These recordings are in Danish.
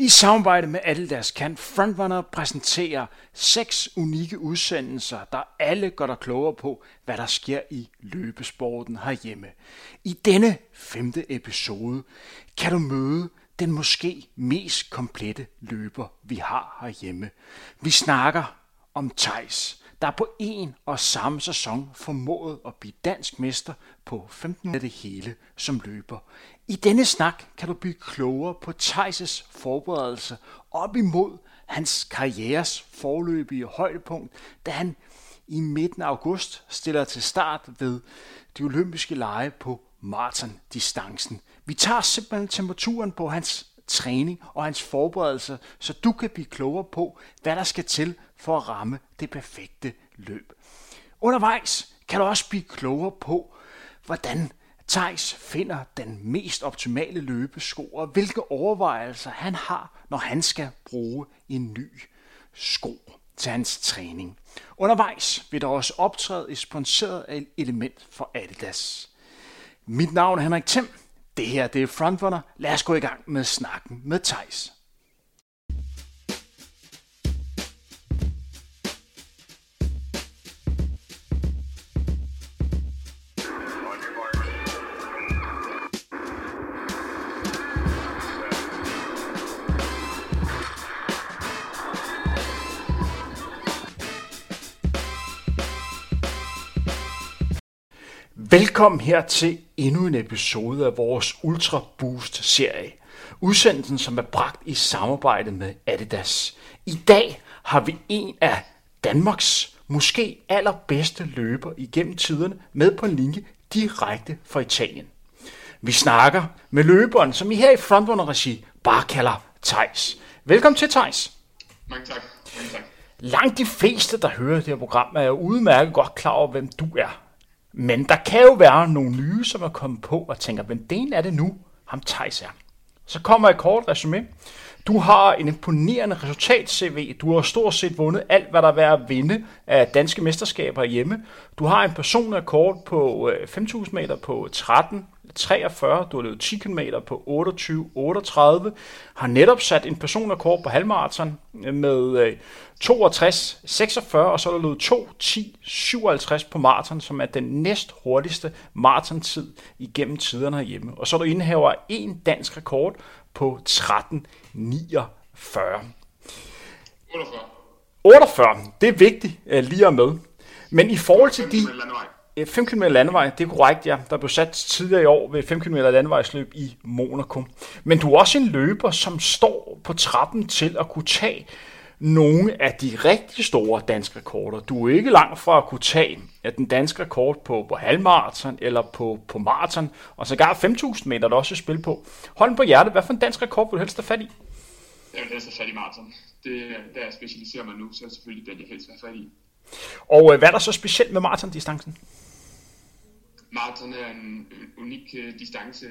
I samarbejde med alle deres kan Frontrunner præsenterer seks unikke udsendelser, der alle gør dig klogere på, hvad der sker i løbesporten herhjemme. I denne femte episode kan du møde den måske mest komplette løber, vi har herhjemme. Vi snakker om Tejs, der på en og samme sæson formåede at blive dansk mester på 15 af det hele som løber. I denne snak kan du blive klogere på Thijs' forberedelse op imod hans karrieres forløbige højdepunkt, da han i midten af august stiller til start ved de olympiske lege på maratondistancen. Vi tager simpelthen temperaturen på hans træning og hans forberedelse, så du kan blive klogere på, hvad der skal til for at ramme det perfekte løb. Undervejs kan du også blive klogere på, hvordan Tejs finder den mest optimale løbesko, og hvilke overvejelser han har, når han skal bruge en ny sko til hans træning. Undervejs vil der også optræde et sponsoreret element for Adidas. Mit navn er Henrik Thiem. Det her det er Frontrunner. Lad os gå i gang med snakken med Tejs. Velkommen her til endnu en episode af vores Ultra Boost serie. Udsendelsen, som er bragt i samarbejde med Adidas. I dag har vi en af Danmarks måske allerbedste løber igennem tiderne med på en linje direkte fra Italien. Vi snakker med løberen, som I her i Frontrunner-regi bare kalder Tejs. Velkommen til, Tejs. Mange tak. Mange tak. Langt de fleste, der hører det her program, er udmærket godt klar over, hvem du er. Men der kan jo være nogle nye, som er kommet på og tænker, hvem den er det nu, ham Thijs er. Så kommer et kort resume. Du har en imponerende resultat-CV. Du har stort set vundet alt, hvad der er værd at vinde af danske mesterskaber hjemme. Du har en personlig kort på øh, 5.000 meter på 13 43, du har løbet 10 km på 28, 38, har netop sat en personrekord på halvmarathon øh, med øh, 62, 46, og så er der løbet 2, 10, 57 på maraton, som er den næst hurtigste maratontid igennem tiderne herhjemme. Og så er der indehaver en dansk rekord på 13, 49. 48. 48, det er vigtigt uh, lige at med. Men i forhold til de... 5 km landevej, det er korrekt, ja. Der blev sat tidligere i år ved 5 km landevejsløb i Monaco. Men du er også en løber, som står på trappen til at kunne tage nogle af de rigtig store danske rekorder. Du er ikke langt fra at kunne tage at den danske rekord på, på halvmarathon eller på, på maraton, og så gar 5.000 meter, der også er spil på. Hold på hjertet, hvad for en dansk rekord vil du helst have fat i? Jeg vil helst have fat i maraton. Det, der jeg specialiserer mig nu, så er selvfølgelig den, jeg helst vil have fat i. Og øh, hvad er der så specielt med maratondistancen? maraton er en unik uh, distance,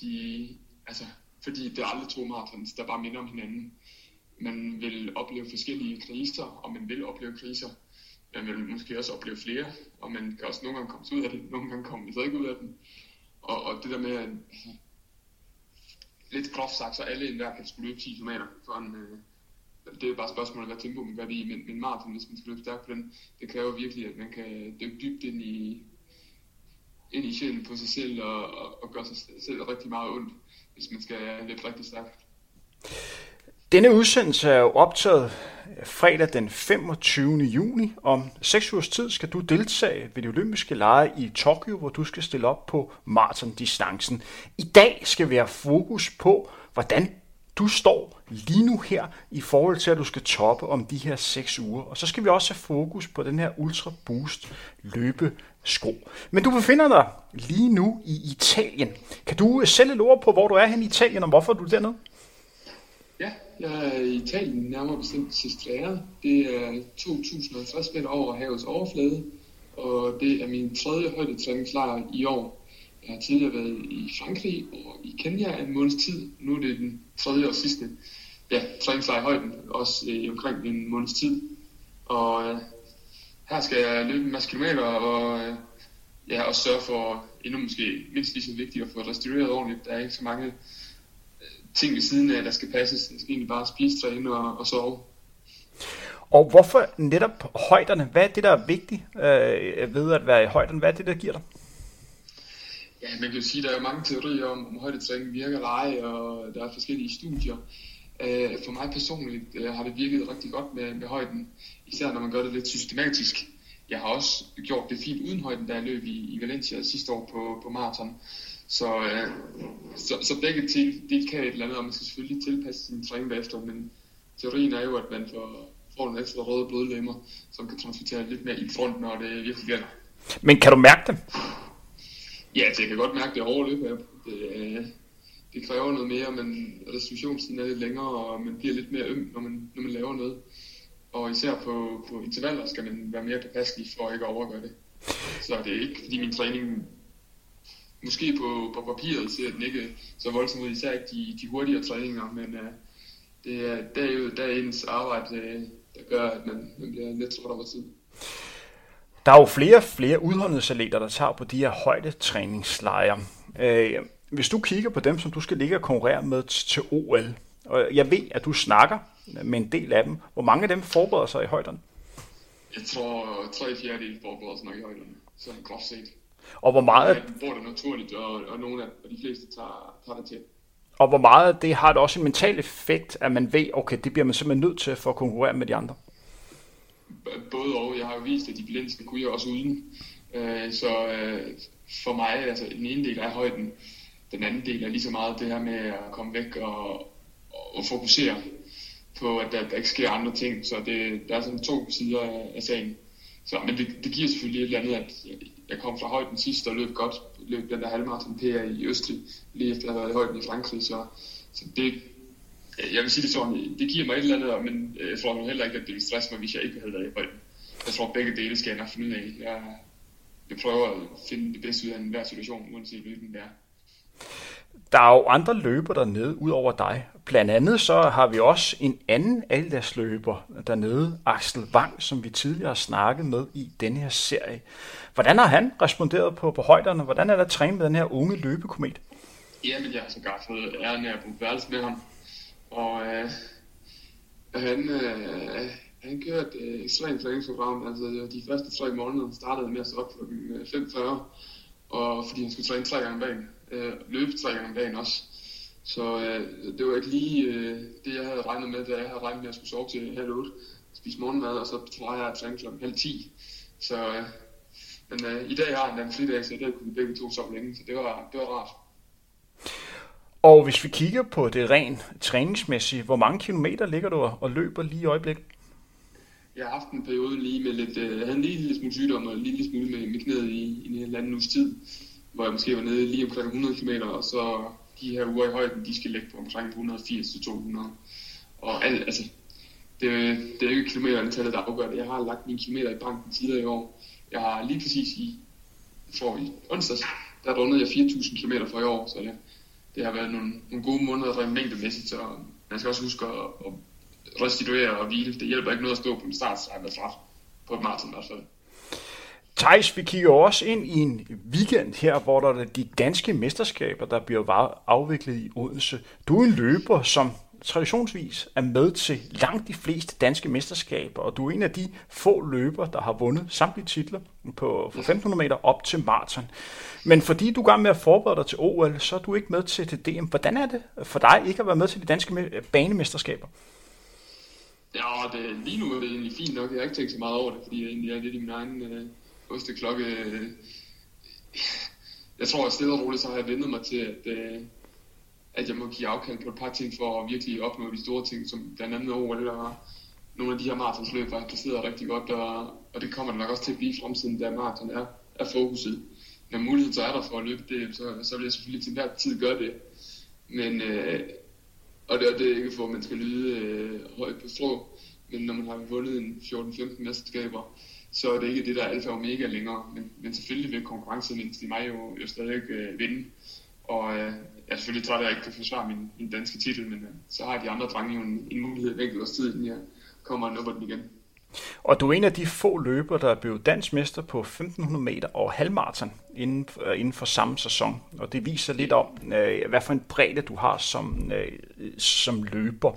de, altså, fordi det er aldrig to marathons, der bare minder om hinanden. Man vil opleve forskellige kriser, og man vil opleve kriser. Man vil måske også opleve flere, og man kan også nogle gange komme ud af det, nogle gange komme man så ikke ud af den. Og, og det der med, at lidt groft sagt, så alle enhver kan skulle løbe 10 km for en, øh, det er bare spørgsmålet, hvad tempo man gør det i, men, men maraton, hvis man skal løbe stærkt på den, det kræver virkelig, at man kan dykke dybt ind i, ind i sjælen på sig selv og, og, og gøre sig selv rigtig meget ondt, hvis man skal løbe rigtig stærkt. Denne udsendelse er jo optaget øh, fredag den 25. juni. Om 6 ugers tid skal du deltage ved de olympiske lege i Tokyo, hvor du skal stille op på maratondistancen. I dag skal vi have fokus på, hvordan du står lige nu her i forhold til, at du skal toppe om de her 6 uger. Og så skal vi også have fokus på den her Ultra Boost løbesko. Men du befinder dig lige nu i Italien. Kan du øh, sætte et ord på, hvor du er hen i Italien, og hvorfor du er dernede? Ja, jeg er i Italien, nærmere bestemt Sestriere. Det er 2050 meter over havets overflade, og det er min tredje højdetræningslejr i år. Jeg har tidligere været i Frankrig og i Kenya en måneds tid. Nu er det den tredje og sidste ja, træningslejr i højden, også øh, omkring en måneds tid. Og øh, her skal jeg løbe en masse kilometer og øh, ja, også sørge for, endnu måske mindst lige så vigtigt, at få restaureret ordentligt. Der er ikke så mange ting ved siden af, der skal passes. Skal egentlig bare spise, træne og, og sove. Og hvorfor netop højderne? Hvad er det, der er vigtigt øh, ved at være i højderne? Hvad er det, der giver dig? Ja, man kan jo sige, at der er mange teorier om, om højdetræning virker eller ej, og der er forskellige studier. Øh, for mig personligt øh, har det virket rigtig godt med, med højden, især når man gør det lidt systematisk. Jeg har også gjort det fint uden højden, da jeg løb i, i Valencia sidste år på, på maraton. Så, øh, så, så begge til, det kan et eller andet, og man skal selvfølgelig tilpasse sin træning bagefter, men teorien er jo, at man får, får nogle ekstra røde blodlemmer, som kan transportere lidt mere i front, når det virkelig gælder. Men kan du mærke det? Ja, så jeg kan godt mærke det hårde løb her. Det, det kræver noget mere, men restitutionstiden er lidt længere, og man bliver lidt mere øm, når man, når man laver noget. Og især på, på intervaller skal man være mere påpasselig for ikke at overgøre det. Så det er ikke, fordi min træning måske på, på papiret ser den ikke så voldsomt ud, især ikke de, de hurtigere træninger, men uh, det, er, det er jo der er ens arbejde, øh, der gør, at man, man bliver lidt træt over tid. Der er jo flere og flere udholdenhedsatleter, der tager på de her højdetræningslejre. Øh, hvis du kigger på dem, som du skal ligge og konkurrere med til OL, og jeg ved, at du snakker med en del af dem, hvor mange af dem forbereder sig i højderne? Jeg tror, tre fjerdedel forbereder sig nok i højderne, sådan groft set. Og hvor meget... Ja, hvor det naturligt, og, og nogle af og de fleste tager, tager det til. Og hvor meget det har det også en mental effekt, at man ved, okay, det bliver man simpelthen nødt til for at konkurrere med de andre? Både og. Jeg har jo vist, at de blindske kunne jeg også uden. Øh, så øh, for mig, altså den ene del er højden, den anden del er lige så meget det her med at komme væk og, og fokusere på, at der, der ikke sker andre ting. Så det, der er sådan to sider af, af sagen. Så, men det, det giver selvfølgelig et eller andet, at jeg kom fra højden sidst og løb godt, løb den der halvmarathon PR i Østrig, lige efter at have været i højden i Frankrig, så, så det, jeg vil sige det sådan, det giver mig et eller andet, men øh, jeg tror nu heller ikke, at det vil stresse mig, hvis jeg ikke havde været i højden. Jeg tror, at begge dele skal jeg nok finde ud af. Jeg, jeg prøver at finde det bedste ud af enhver situation, uanset hvilken det er. Der er jo andre løber dernede, ud over dig. Blandt andet så har vi også en anden aldersløber dernede, Axel Wang, som vi tidligere har snakket med i denne her serie. Hvordan har han responderet på, på højderne? Hvordan er der trænet med den her unge løbekomet? Jamen, jeg har sågar fået æren af at bruge værelse med ham. Og øh, han, øh, han kørte et øh, ekstremt træningsprogram. Altså, de første tre måneder startede med at stå op kl. 5.40, øh, og fordi han skulle træne tre gange om dagen. Øh, løbe tre gange om dagen også. Så øh, det var ikke lige øh, det, jeg havde regnet med, da jeg havde regnet med, at jeg skulle sove til halv otte, spise morgenmad, og så tror jeg at træne kl. halv ti. Så, øh, men øh, i dag har han en fridag, så i dag kunne vi begge to sove længe, så det var, det var rart. Og hvis vi kigger på det rent træningsmæssige, hvor mange kilometer ligger du og løber lige i øjeblikket? Jeg har haft en periode lige med lidt, øh, jeg havde en lille, lille smule sygdom og en lille smule med, med knæet i, i en anden uges tid, hvor jeg måske var nede lige omkring 100 km, og så de her uger i højden, de skal ligge på omkring 180-200. Og alt, altså, det, det er ikke kilometerantallet, der afgør det. Jeg har lagt mine kilometer i banken tidligere i år. Jeg har lige præcis i, for i onsdags, der rundede jeg 4.000 km for i år, så det, det har været nogle, nogle gode måneder rent mængdemæssigt, så man skal også huske at, at restituere og hvile. Det hjælper ikke noget at stå på en startstreg med træt på et maraton i hvert fald. Thijs, vi kigger også ind i en weekend her, hvor der er de danske mesterskaber, der bliver afviklet i Odense. Du er en løber, som traditionsvis er med til langt de fleste danske mesterskaber, og du er en af de få løber, der har vundet samtlige titler på, for 1500 meter op til maraton. Men fordi du er gang med at forberede dig til OL, så er du ikke med til det DM. Hvordan er det for dig ikke at være med til de danske banemesterskaber? Ja, det, lige nu er det egentlig fint nok. Jeg har ikke tænkt så meget over det, fordi jeg egentlig er lidt i min egen øh, osteklokke. Øh, jeg tror, at stille og roligt, så har jeg vendet mig til, at, øh, at jeg må give afkald på et par ting for at virkelig opnå de store ting, som blandt andet OL og nogle af de her maratonsløb, der har placeret rigtig godt, og, og det kommer det nok også til at blive i fremtiden, da maraton er, er fokuset. Når muligheden så er der for at løbe det, så, så vil jeg selvfølgelig til hver tid gøre det. Men, øh, og det er det ikke for, at man skal lyde øh, højt på strå, men når man har vundet en 14-15 mesterskaber, så er det ikke det, der er alfa og omega længere. Men, men selvfølgelig vil konkurrencen i mig jo, jo stadig øh, vinde. Og øh, jeg er selvfølgelig træt af, at jeg ikke kan forsvare min, min danske titel, men øh, så har de andre drenge jo en, en mulighed enkelt års tid, inden jeg kommer og nupper den igen. Og du er en af de få løbere, der er blevet dansk mester på 1500 meter og halvmarathon inden, øh, inden for samme sæson. Og det viser lidt om, øh, hvad for en bredde du har som, øh, som løber.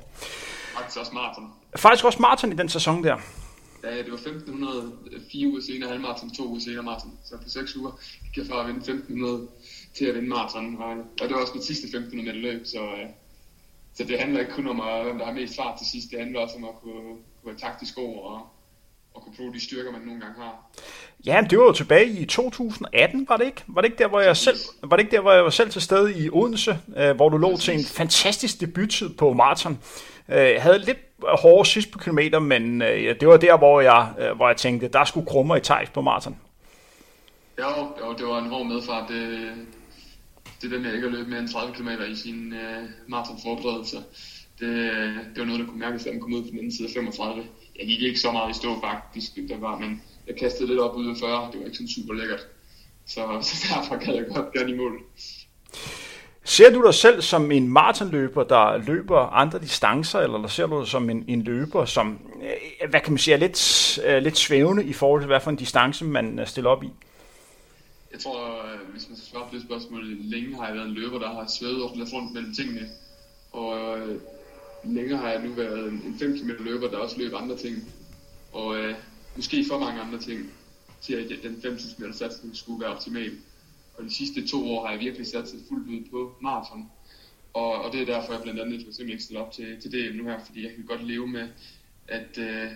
Faktisk også maraton. Faktisk også maraton i den sæson der. Ja, det var 1500, fire uger senere halvmarathon, to uger senere maraton. Så på seks uger gik jeg fra at vinde 1500 til at vinde maraton. Og, og det var også mit sidste 1500 meter løb, så, øh, så det handler ikke kun om, at, hvem der har mest fart til sidst. Det handler også om at kunne, kunne være taktisk god og, og kunne bruge de styrker, man nogle gange har. Ja, det var jo tilbage i 2018, var det ikke? Var det ikke der, hvor jeg selv, var det ikke der, hvor jeg var selv til stede i Odense, øh, hvor du lå til en fantastisk debuttid på maraton? Jeg havde lidt hårde sidst på kilometer, men øh, det var der, hvor jeg, øh, hvor jeg tænkte, der skulle krummer i tejs på maraton. Ja, jo, det var en hård medfart. Det, det der med ikke at løbe mere end 30 km i sin øh, maratonforberedelse, det, øh, det var noget, der kunne mærkes, da man kom ud på den anden side af 35. Jeg gik ikke så meget i stå faktisk, der var, men jeg kastede lidt op ude af 40. Det var ikke sådan super lækkert. Så, så derfor kan jeg godt gerne i mål. Ser du dig selv som en maratonløber, der løber andre distancer, eller ser du dig som en, en løber, som øh, hvad kan man sige, er lidt, øh, lidt svævende i forhold til, hvad for en distance man øh, stiller op i? Jeg tror, hvis man skal svare på det spørgsmål, længe har jeg været en løber, der har svævet og lidt rundt mellem tingene. Og øh, længe har jeg nu været en 5 km løber, der også løber andre ting. Og øh, måske for mange andre ting, til at den 5 km satsning skulle være optimal. Og de sidste to år har jeg virkelig sat sig fuldt ud på maraton. Og, og det er derfor, jeg blandt andet for eksempel ikke stiller op til, til DM nu her, fordi jeg kan godt leve med, at, øh,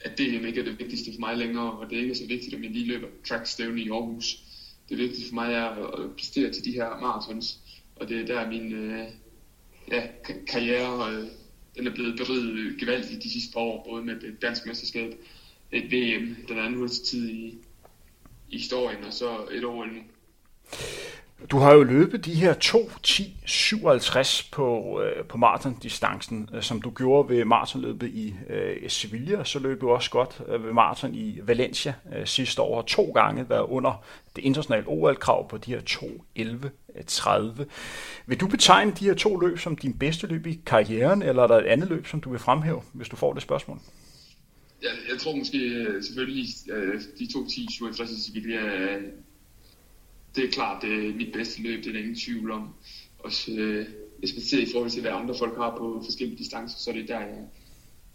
at DM ikke er det vigtigste for mig længere, og det er ikke så vigtigt, at jeg lige løber trackstævne i Aarhus. Det vigtige for mig er at præstere til de her marathons, og det er der min øh, ja, karriere, øh, den er blevet beriget gevaldigt de sidste par år, både med det danske mesterskab, et VM, den anden hurtigste tid i, i historien, og så et år nu du har jo løbet de her 2.10.57 på, øh, på maratondistancen, øh, som du gjorde ved maratonløbet i øh, Sevilla. Så løb du også godt øh, ved maraton i Valencia øh, sidste år, og to gange været under det internationale OL-krav på de her 2.11.30. Øh, vil du betegne de her to løb som din bedste løb i karrieren, eller er der et andet løb, som du vil fremhæve, hvis du får det spørgsmål? Ja, jeg tror måske øh, selvfølgelig, øh, de 2.10.57 i Sevilla det er klart, det er mit bedste løb, det er der ingen tvivl om. Også øh, hvis man ser i forhold til, hvad andre folk har på forskellige distancer, så er det der, jeg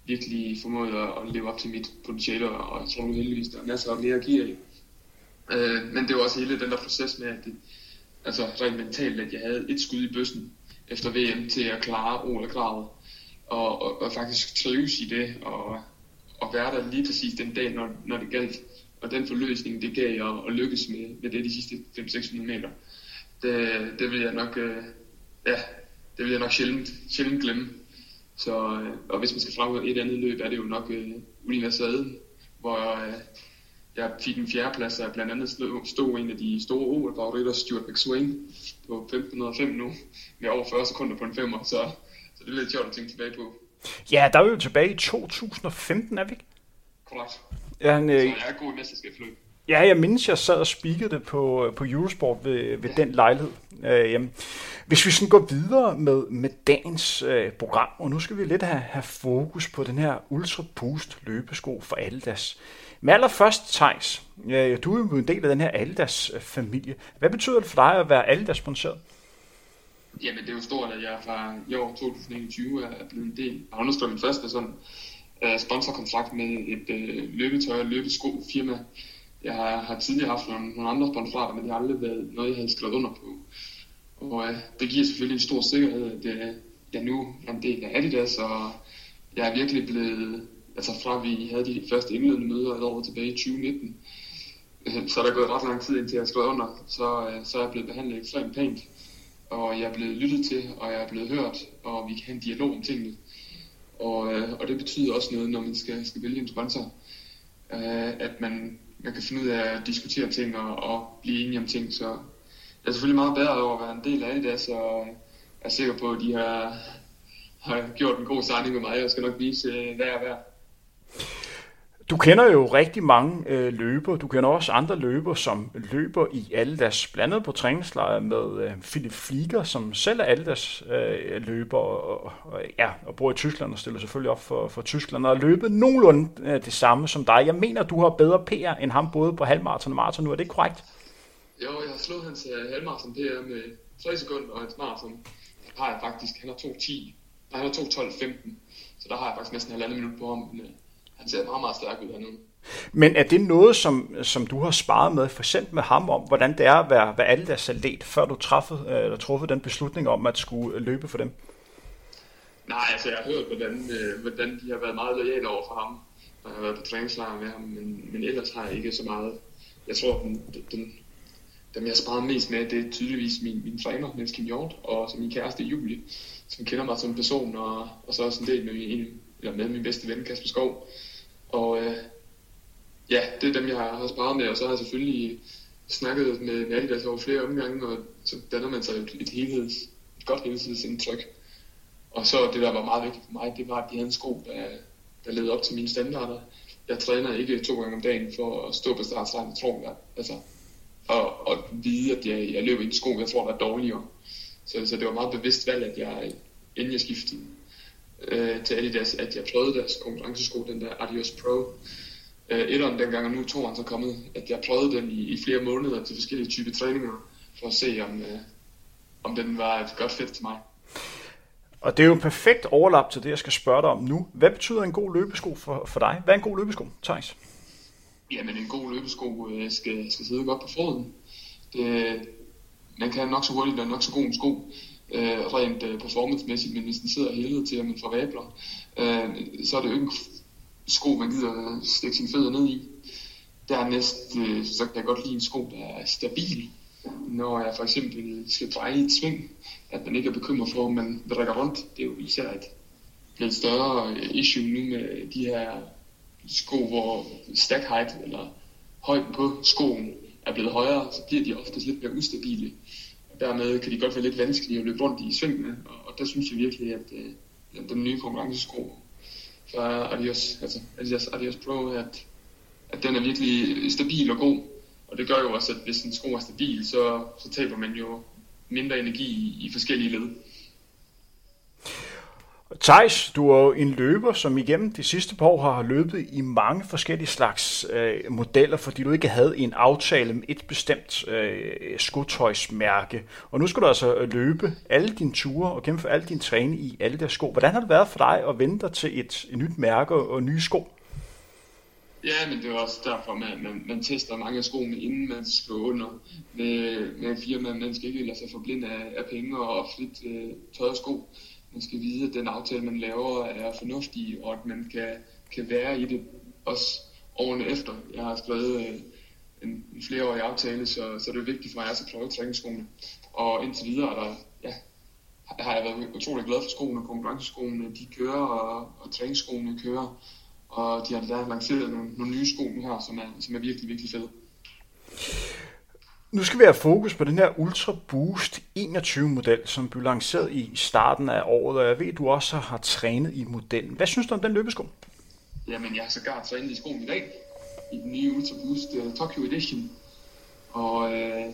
virkelig formåede at, leve op til mit potentiale, og jeg tror nu heldigvis, der er masser af mere at give af. Øh, men det var også hele den der proces med, at det, altså rent mentalt, at jeg havde et skud i bøssen efter VM til at klare Ola kravet, og, og, og faktisk trives i det, og, og være der lige præcis den dag, når, når det galt og den forløsning, det gav at, at lykkes med, med det de sidste 500-600 meter, det, det vil jeg nok, øh, ja, det vil jeg nok sjældent, sjældent glemme. Så, øh, og hvis man skal fremhæve et andet løb, er det jo nok øh, Universaden, hvor øh, jeg fik en fjerdeplads, og blandt andet stod, en af de store OL-favoritter, Stuart McSwain, på 1505 nu, med over 40 sekunder på en femmer, så, så det er lidt sjovt at tænke tilbage på. Ja, der er vi jo tilbage i 2015, er vi ikke? Korrekt. Ja, han, øh, så er god i mesterskabsløb. Ja, jeg mindes, jeg sad og spikede det på, på Eurosport ved, ved ja. den lejlighed. Øh. Hvis vi sådan går videre med, med dagens øh, program, og nu skal vi lidt have, have fokus på den her Ultra Boost løbesko for Adidas. Men allerførst, Thijs, øh, du er jo en del af den her Adidas-familie. Hvad betyder det for dig at være Adidas-sponsoreret? Jamen, det er jo stort, at jeg fra i år 2021 er blevet en del. Jeg har underskrevet min første sådan uh, sponsorkontrakt med et øh, løbetøj og løbesko firma. Jeg har, har tidligere haft nogle, nogle andre sponsorater, men det har aldrig været noget, jeg havde skrevet under på. Og øh, det giver selvfølgelig en stor sikkerhed, at uh, jeg nu er en del af Adidas, og jeg er virkelig blevet, altså fra vi havde de første indledende møder et år tilbage i 2019, øh, så er der gået ret lang tid indtil jeg har skrevet under, så, så er jeg blevet behandlet ekstremt pænt, og jeg er blevet lyttet til, og jeg er blevet hørt, og vi kan have en dialog om tingene. Og, øh, og det betyder også noget, når man skal, skal vælge en sponsor, øh, at man, man kan finde ud af at diskutere ting og, og blive enige om ting. Så jeg er selvfølgelig meget bedre over at være en del af det, så jeg er sikker på, at de har, har gjort en god signing med mig, og skal nok vise, øh, hvad jeg er værd. Du kender jo rigtig mange øh, løber. Du kender også andre løber, som løber i Aldas, blandt andet på træningslejre med øh, Philip Flieger, som selv er Aldas øh, løber og, og, ja, og bor i Tyskland og stiller selvfølgelig op for, for Tyskland og har løbet nogenlunde øh, det samme som dig. Jeg mener, du har bedre PR end ham både på halvmarathon og maraton nu. Er det korrekt? Jo, jeg har slået hans uh, halvmarathon PR med 3 sekunder, og hans maraton har jeg faktisk, han har 2.10, nej, han har 2.12.15, så der har jeg faktisk næsten halvandet minut på ham, men uh, han ser meget, meget stærk ud hernede. Men er det noget, som, som du har sparet med, for eksempel med ham om, hvordan det er at være, være Adidas atlet, før du træffede, eller truffede den beslutning om, at skulle løbe for dem? Nej, altså jeg har hørt, hvordan, øh, hvordan de har været meget lojale over for ham, når jeg har været på træningslejr med ham, men, men ellers har jeg ikke så meget. Jeg tror, den, den, dem jeg sparer mest med, det er tydeligvis min, min træner, Niels Kim Hjort, og så min kæreste Julie, som kender mig som person, og, og så også en del med min, eller med min bedste ven, Kasper Skov. Og øh, ja, det er dem, jeg har, har sparet med, og så har jeg selvfølgelig snakket med, med Adidas over flere omgange, og så danner man sig et, et, helheds, et godt helhedsindtryk. Og så det, der var meget vigtigt for mig, det var, at de havde en sko, der, der levede op til mine standarder. Jeg træner ikke to gange om dagen for at stå på startstregen, tror jeg. Altså, og, og vide, at jeg, jeg løber i en sko, jeg tror, der er dårligere. Så, så det var meget bevidst valg, at jeg, inden jeg skiftede øh, til Adidas, at jeg prøvede deres konkurrencesko, den der Adios Pro. Øh, etteren dengang, og nu toeren så kommet, at jeg prøvede den i, i flere måneder til forskellige typer træninger, for at se, om, øh, om den var et godt fedt til mig. Og det er jo en perfekt overlap til det, jeg skal spørge dig om nu. Hvad betyder en god løbesko for, for dig? Hvad er en god løbesko, Thijs? Jamen, en god løbesko øh, skal, skal sidde godt på foden. Det, man kan nok så hurtigt og nok så god en sko, øh, rent øh, performancemæssigt, men hvis den sidder helvede til, at man forvabler, øh, så er det jo ikke en sko, man gider stikke sin fødder ned i. Dernæst, øh, så kan jeg godt lide en sko, der er stabil, når jeg for eksempel skal dreje et sving, at man ikke er bekymret for, om man drikker rundt. Det er jo især et lidt større øh, issue nu med de her sko, hvor stack height, eller højden på skoen, er blevet højere, så bliver de ofte lidt mere ustabile. Dermed kan de godt være lidt vanskelige at løbe rundt i svingene, og der synes jeg virkelig, at øh, den nye konkurrencesko fra Adios, altså Adios, Adios Pro, at, at den er virkelig stabil og god. Og det gør jo også, at hvis en sko er stabil, så, så taber man jo mindre energi i, i forskellige led. Thijs, du er jo en løber, som igennem de sidste par år har løbet i mange forskellige slags øh, modeller, fordi du ikke havde en aftale med et bestemt øh, skotøjsmærke. Og nu skal du altså øh, løbe alle dine ture og gennemføre alle dine træning i alle der sko. Hvordan har det været for dig at vente dig til et, et nyt mærke og nye sko? Ja, men det er også derfor, man, man, man tester mange af skoene, inden man skal under med, med en firma. Man skal ikke lade sig forblinde af, af penge og flit øh, tørre sko man skal vide, at den aftale, man laver, er fornuftig, og at man kan, kan være i det også årene efter. Jeg har skrevet øh, en, en flereårig aftale, så, så det er vigtigt for mig at prøve træningsskolen. Og indtil videre er der, ja, har jeg været utrolig glad for skoene. konkurrenceskolen de kører, og, og træningsskoene kører. Og de har der lanceret nogle, nogle nye sko nu her, som er, som er virkelig, virkelig fede. Nu skal vi have fokus på den her Ultra Boost 21-model, som blev lanceret i starten af året, og jeg ved, at du også har trænet i modellen. Hvad synes du om den løbesko? Jamen, jeg har sågar trænet i skoen i dag, i den nye Ultra Boost uh, Tokyo Edition. Og uh,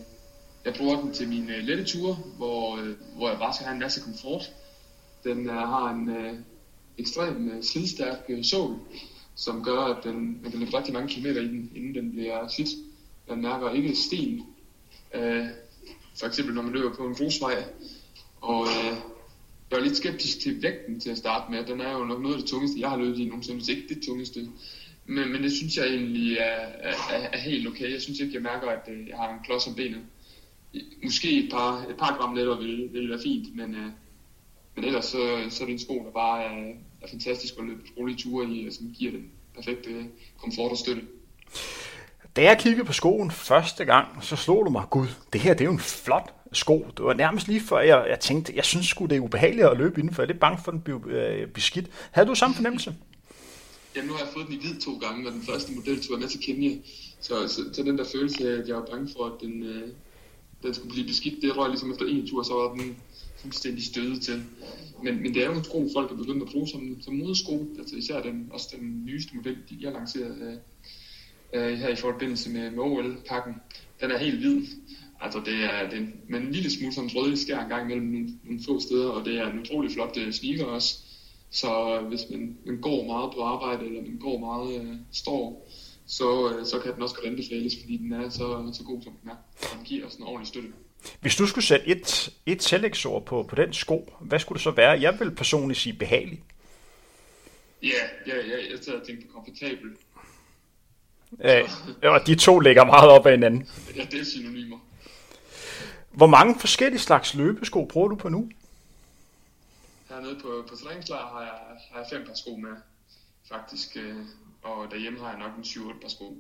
jeg bruger den til mine øh, uh, lette ture, hvor, uh, hvor jeg bare skal have en masse komfort. Den uh, har en uh, ekstrem uh, slidstærk uh, sål, som gør, at den, man kan løbe rigtig mange kilometer i den, inden den bliver slidt. Jeg mærker ikke sten Øh, for eksempel når man løber på en grusvej. Og øh, jeg var lidt skeptisk til vægten til at starte med. Den er jo nok noget af det tungeste, jeg har løbet i nogensinde, hvis ikke det tungeste. Men, men det synes jeg egentlig er, er, er helt okay. Jeg synes ikke, jeg mærker, at øh, jeg har en klods om benet. Måske et par, et par gram lettere ville, ville være fint, men, øh, men ellers så, så er det en sko, der bare er, er fantastisk at løbe rolige ture i, og som giver den perfekte øh, komfort og støtte. Da jeg kiggede på skoen første gang, så slog du mig, gud, det her det er jo en flot sko. Det var nærmest lige før, jeg, jeg tænkte, jeg synes sgu, det er ubehageligt at løbe indenfor. Jeg er lidt bange for, at den bliver øh, beskidt. Havde du samme fornemmelse? Jamen, nu har jeg fået den i hvid to gange, og den første model tog jeg med til Kenya. Så, så, så den der følelse af, at jeg var bange for, at den, øh, den skulle blive beskidt, det røg ligesom efter en tur, så var den, fuldstændig stødet til. Men, men det er jo en sko, folk er begyndt at bruge som, som modesko, altså især den, også den nyeste model, de har lanceret øh, øh, her i forbindelse med, med OL-pakken. Den er helt hvid, altså det er, det er med en lille smule sådan rød skær en gang mellem nogle, nogle få steder, og det er en utrolig flot uh, sneaker også. Så hvis man, man går meget på arbejde, eller man går meget uh, står, så, uh, så kan den også godt anbefales, fordi den er så, så god, som den er. Den giver os en ordentlig støtte. Hvis du skulle sætte et, et tillægsord på, på den sko, hvad skulle det så være? Jeg vil personligt sige behagelig. Ja, ja, ja jeg tager tænkt på komfortabel. Øh, og de to ligger meget op ad hinanden. Ja, det er synonymer. Hvor mange forskellige slags løbesko bruger du på nu? Hernede på, på træningslejr har jeg, har jeg fem par sko med, faktisk. Øh, og derhjemme har jeg nok en 7-8 par sko.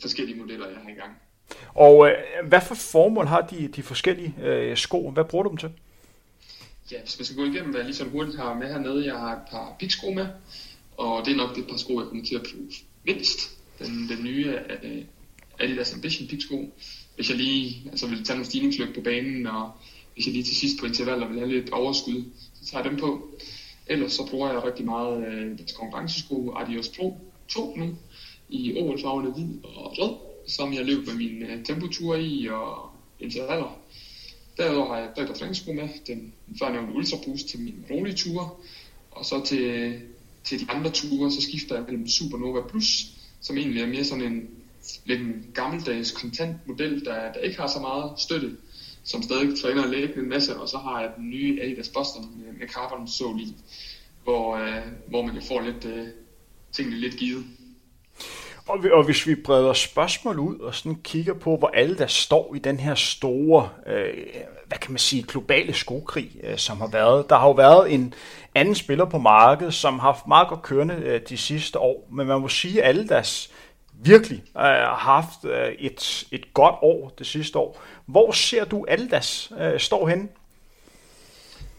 Forskellige modeller, jeg har i gang. Og øh, hvad for formål har de, de forskellige øh, sko? Hvad bruger du dem til? Ja, hvis man skal gå igennem, hvad jeg lige så hurtigt har med hernede, jeg har et par piksko med, og det er nok det par sko, jeg kommer til at bruge mindst. Den, den nye øh, uh, Adidas Ambition piksko. Hvis jeg lige altså vil tage nogle stigningsløb på banen, og hvis jeg lige til sidst på intervaller vil have lidt overskud, så tager jeg dem på. Ellers så bruger jeg rigtig meget øh, deres konkurrencesko Adios Pro 2 nu, i OL-farverne hvid og rød som jeg løb med mine øh, tempoture i og intervaller. Derudover har jeg bredt træningssko med, den førnævnte Ultra Boost til mine rolige ture, og så til, til de andre ture, så skifter jeg mellem Supernova Plus, som egentlig er mere sådan en lidt en gammeldags kontant model, der, der ikke har så meget støtte, som stadig træner lægen en masse, og så har jeg den nye Adidas Boston med, med carbon så i, hvor, øh, hvor man jo får lidt, øh, tingene lidt givet. Og, og hvis vi breder spørgsmål ud og sådan kigger på, hvor alle der står i den her store, øh, hvad kan man sige, globale skokrig, øh, som har været. Der har jo været en anden spiller på markedet, som har haft meget godt kørende øh, de sidste år, men man må sige, at alle deres virkelig øh, har haft øh, et, et godt år det sidste år. Hvor ser du Aldas øh, står henne?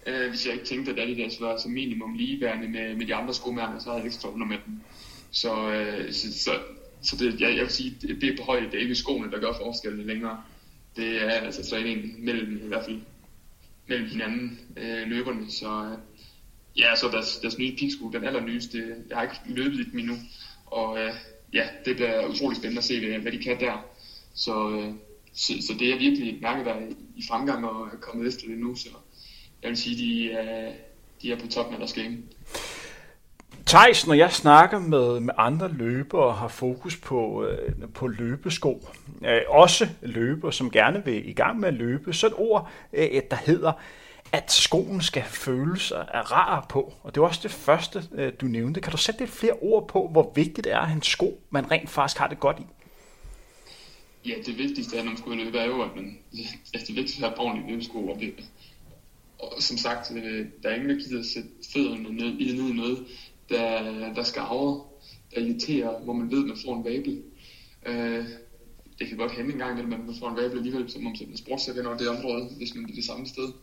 Øh, hvis jeg ikke tænkte, at Adidas var som minimum ligeværende med, med de andre skomærker, så havde jeg ikke stået med dem. Så, øh, så, så så det, jeg, jeg vil sige, det, det er på højde, det er ikke skoene, der gør forskellen længere. Det er altså træning mellem, i hvert fald mellem hinanden, øh, løberne. Så øh, ja, så deres, deres nye piksko, den allernyeste, jeg har ikke løbet i dem endnu. Og øh, ja, det bliver utrolig spændende at se, hvad, hvad de kan der. Så, øh, så, så det er virkelig mærket, der i fremgang og er kommet efter det nu. Så jeg vil sige, de øh, de er på toppen af deres game. Thijs, når jeg snakker med, med andre løbere og har fokus på, øh, på løbesko, øh, også løbere, som gerne vil i gang med at løbe, så et ord, øh, der hedder, at skoen skal føles rar på. Og det var også det første, øh, du nævnte. Kan du sætte lidt flere ord på, hvor vigtigt det er at have en sko, man rent faktisk har det godt i? Ja, det vigtigste er, når man skal løbe, er jo, at man, ja, altså, det vigtigste er at have ordentlige løbesko. Og, det, og som sagt, øh, der er ingen, der gider at sætte fødderne ned, ned i noget, der, der skarver, der irriterer, hvor man ved, at man får en vabel. Øh, det kan godt hænde en gang at man får en vabel alligevel, som om man sportsser over det område, hvis man er det samme sted.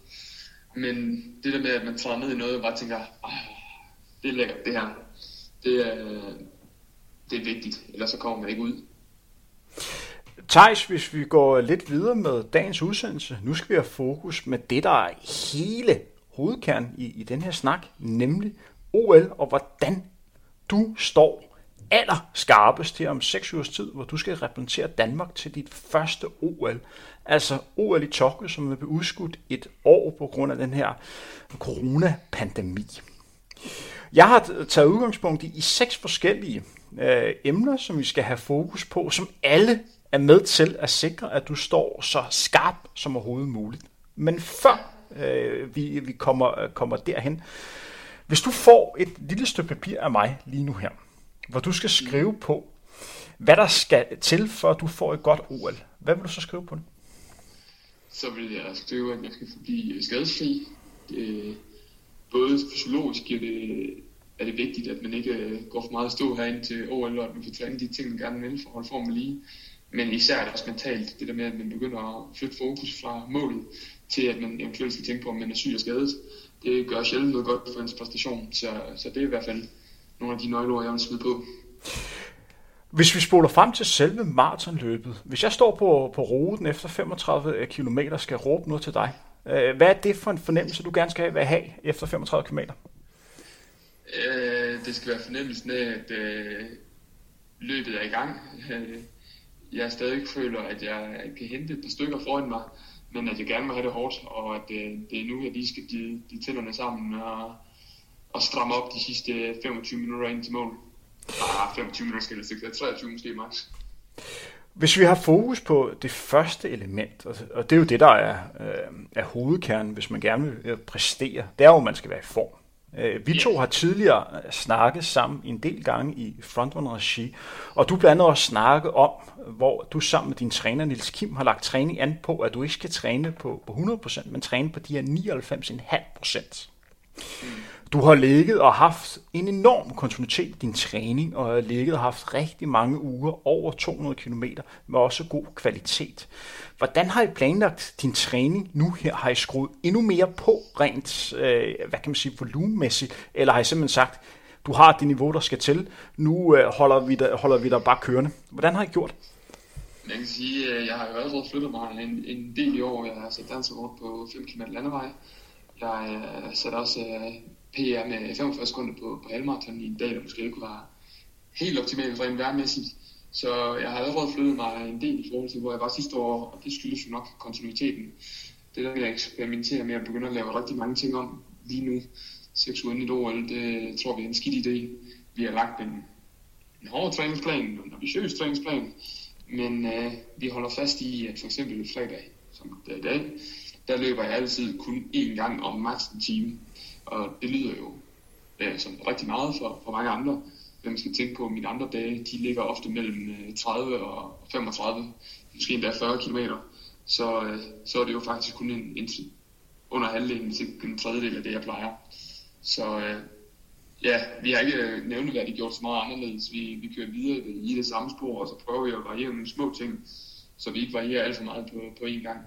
Men det der med, at man træder ned i noget og bare tænker, ah, det er lækkert det her, det er, det er vigtigt, ellers så kommer man ikke ud. Thijs, hvis vi går lidt videre med dagens udsendelse, nu skal vi have fokus med det, der er hele hovedkernen i, i den her snak, nemlig OL, og hvordan du står aller skarpest her om 6 ugers tid, hvor du skal repræsentere Danmark til dit første OL. Altså OL i Tokyo, som vil blive udskudt et år på grund af den her coronapandemi. Jeg har taget udgangspunkt i, i seks forskellige øh, emner, som vi skal have fokus på, som alle er med til at sikre, at du står så skarp som overhovedet muligt. Men før øh, vi, vi kommer, øh, kommer derhen, hvis du får et lille stykke papir af mig lige nu her, hvor du skal skrive på, hvad der skal til, for at du får et godt OL, hvad vil du så skrive på det? Så vil jeg skrive, at jeg skal blive skadesfri. Det, både fysiologisk er det, er det vigtigt, at man ikke øh, går for meget stå herinde til OL, og at man får træne de ting, man gerne vil for at holde formen lige. Men især det også mentalt, det der med, at man begynder at flytte fokus fra målet, til at man eventuelt skal tænke på, om man er syg og skadet det gør sjældent noget godt for ens præstation. Så, så det er i hvert fald nogle af de nøgleord, jeg vil smide på. Hvis vi spoler frem til selve maratonløbet, hvis jeg står på, på ruten efter 35 km, skal jeg råbe noget til dig, Øh, hvad er det for en fornemmelse, du gerne skal have efter 35 km? Øh, det skal være fornemmelsen af, at øh, løbet er i gang. Øh, jeg stadig føler, at jeg kan hente et par stykker foran mig, men at jeg gerne vil have det hårdt, og at øh, det er nu, jeg lige skal de, de tænderne sammen og, og stramme op de sidste 25 minutter ind til mål. Ah, 25 minutter skal det ikke 23 måske max. Hvis vi har fokus på det første element, og det er jo det, der er, øh, er hovedkernen, hvis man gerne vil øh, præstere, det er jo, at man skal være i form. Øh, vi to har tidligere snakket sammen en del gange i Frontrunner Regi, og du blandt andet også snakket om, hvor du sammen med din træner Nils Kim har lagt træning an på, at du ikke skal træne på, på 100%, men træne på de her 99,5%. Mm. Du har ligget og haft en enorm kontinuitet i din træning, og har ligget og haft rigtig mange uger, over 200 km, med også god kvalitet. Hvordan har I planlagt din træning nu her? Har I skruet endnu mere på rent, øh, hvad kan man sige, volumenmæssigt? Eller har I simpelthen sagt, du har det niveau, der skal til, nu øh, holder, vi dig, holder vi dig bare kørende? Hvordan har I gjort? Jeg kan sige, at jeg har jo allerede flyttet mig en, en del i år. Jeg har sat rundt på 5 km landevej. Jeg øh, satte også øh, PR med 45 sekunder på, på halvmarathon i en dag, der måske ikke var helt optimalt rent værmæssigt. Så jeg har allerede flyttet mig en del i forhold til, hvor jeg var sidste år, og det skyldes jo nok kontinuiteten. Det der vil jeg eksperimentere med at begynde at lave rigtig mange ting om lige nu. seks uger inden et OL, det tror vi er en skidt idé. Vi har lagt en, en hård træningsplan, en ambitiøs træningsplan, men øh, vi holder fast i, at for eksempel fredag, som det er i dag, der løber jeg altid kun én gang om maks en time. Og det lyder jo øh, som rigtig meget for, for mange andre. Men man skal tænke på, at mine andre dage, de ligger ofte mellem øh, 30 og 35, måske endda 40 km. Så, øh, så er det jo faktisk kun en, en under halvdelen til en tredjedel af det, jeg plejer. Så øh, ja, vi har ikke øh, nævneværdigt gjort så meget anderledes. Vi, vi kører videre i det samme spor, og så prøver vi at variere nogle små ting, så vi ikke varierer alt for meget på, på én gang.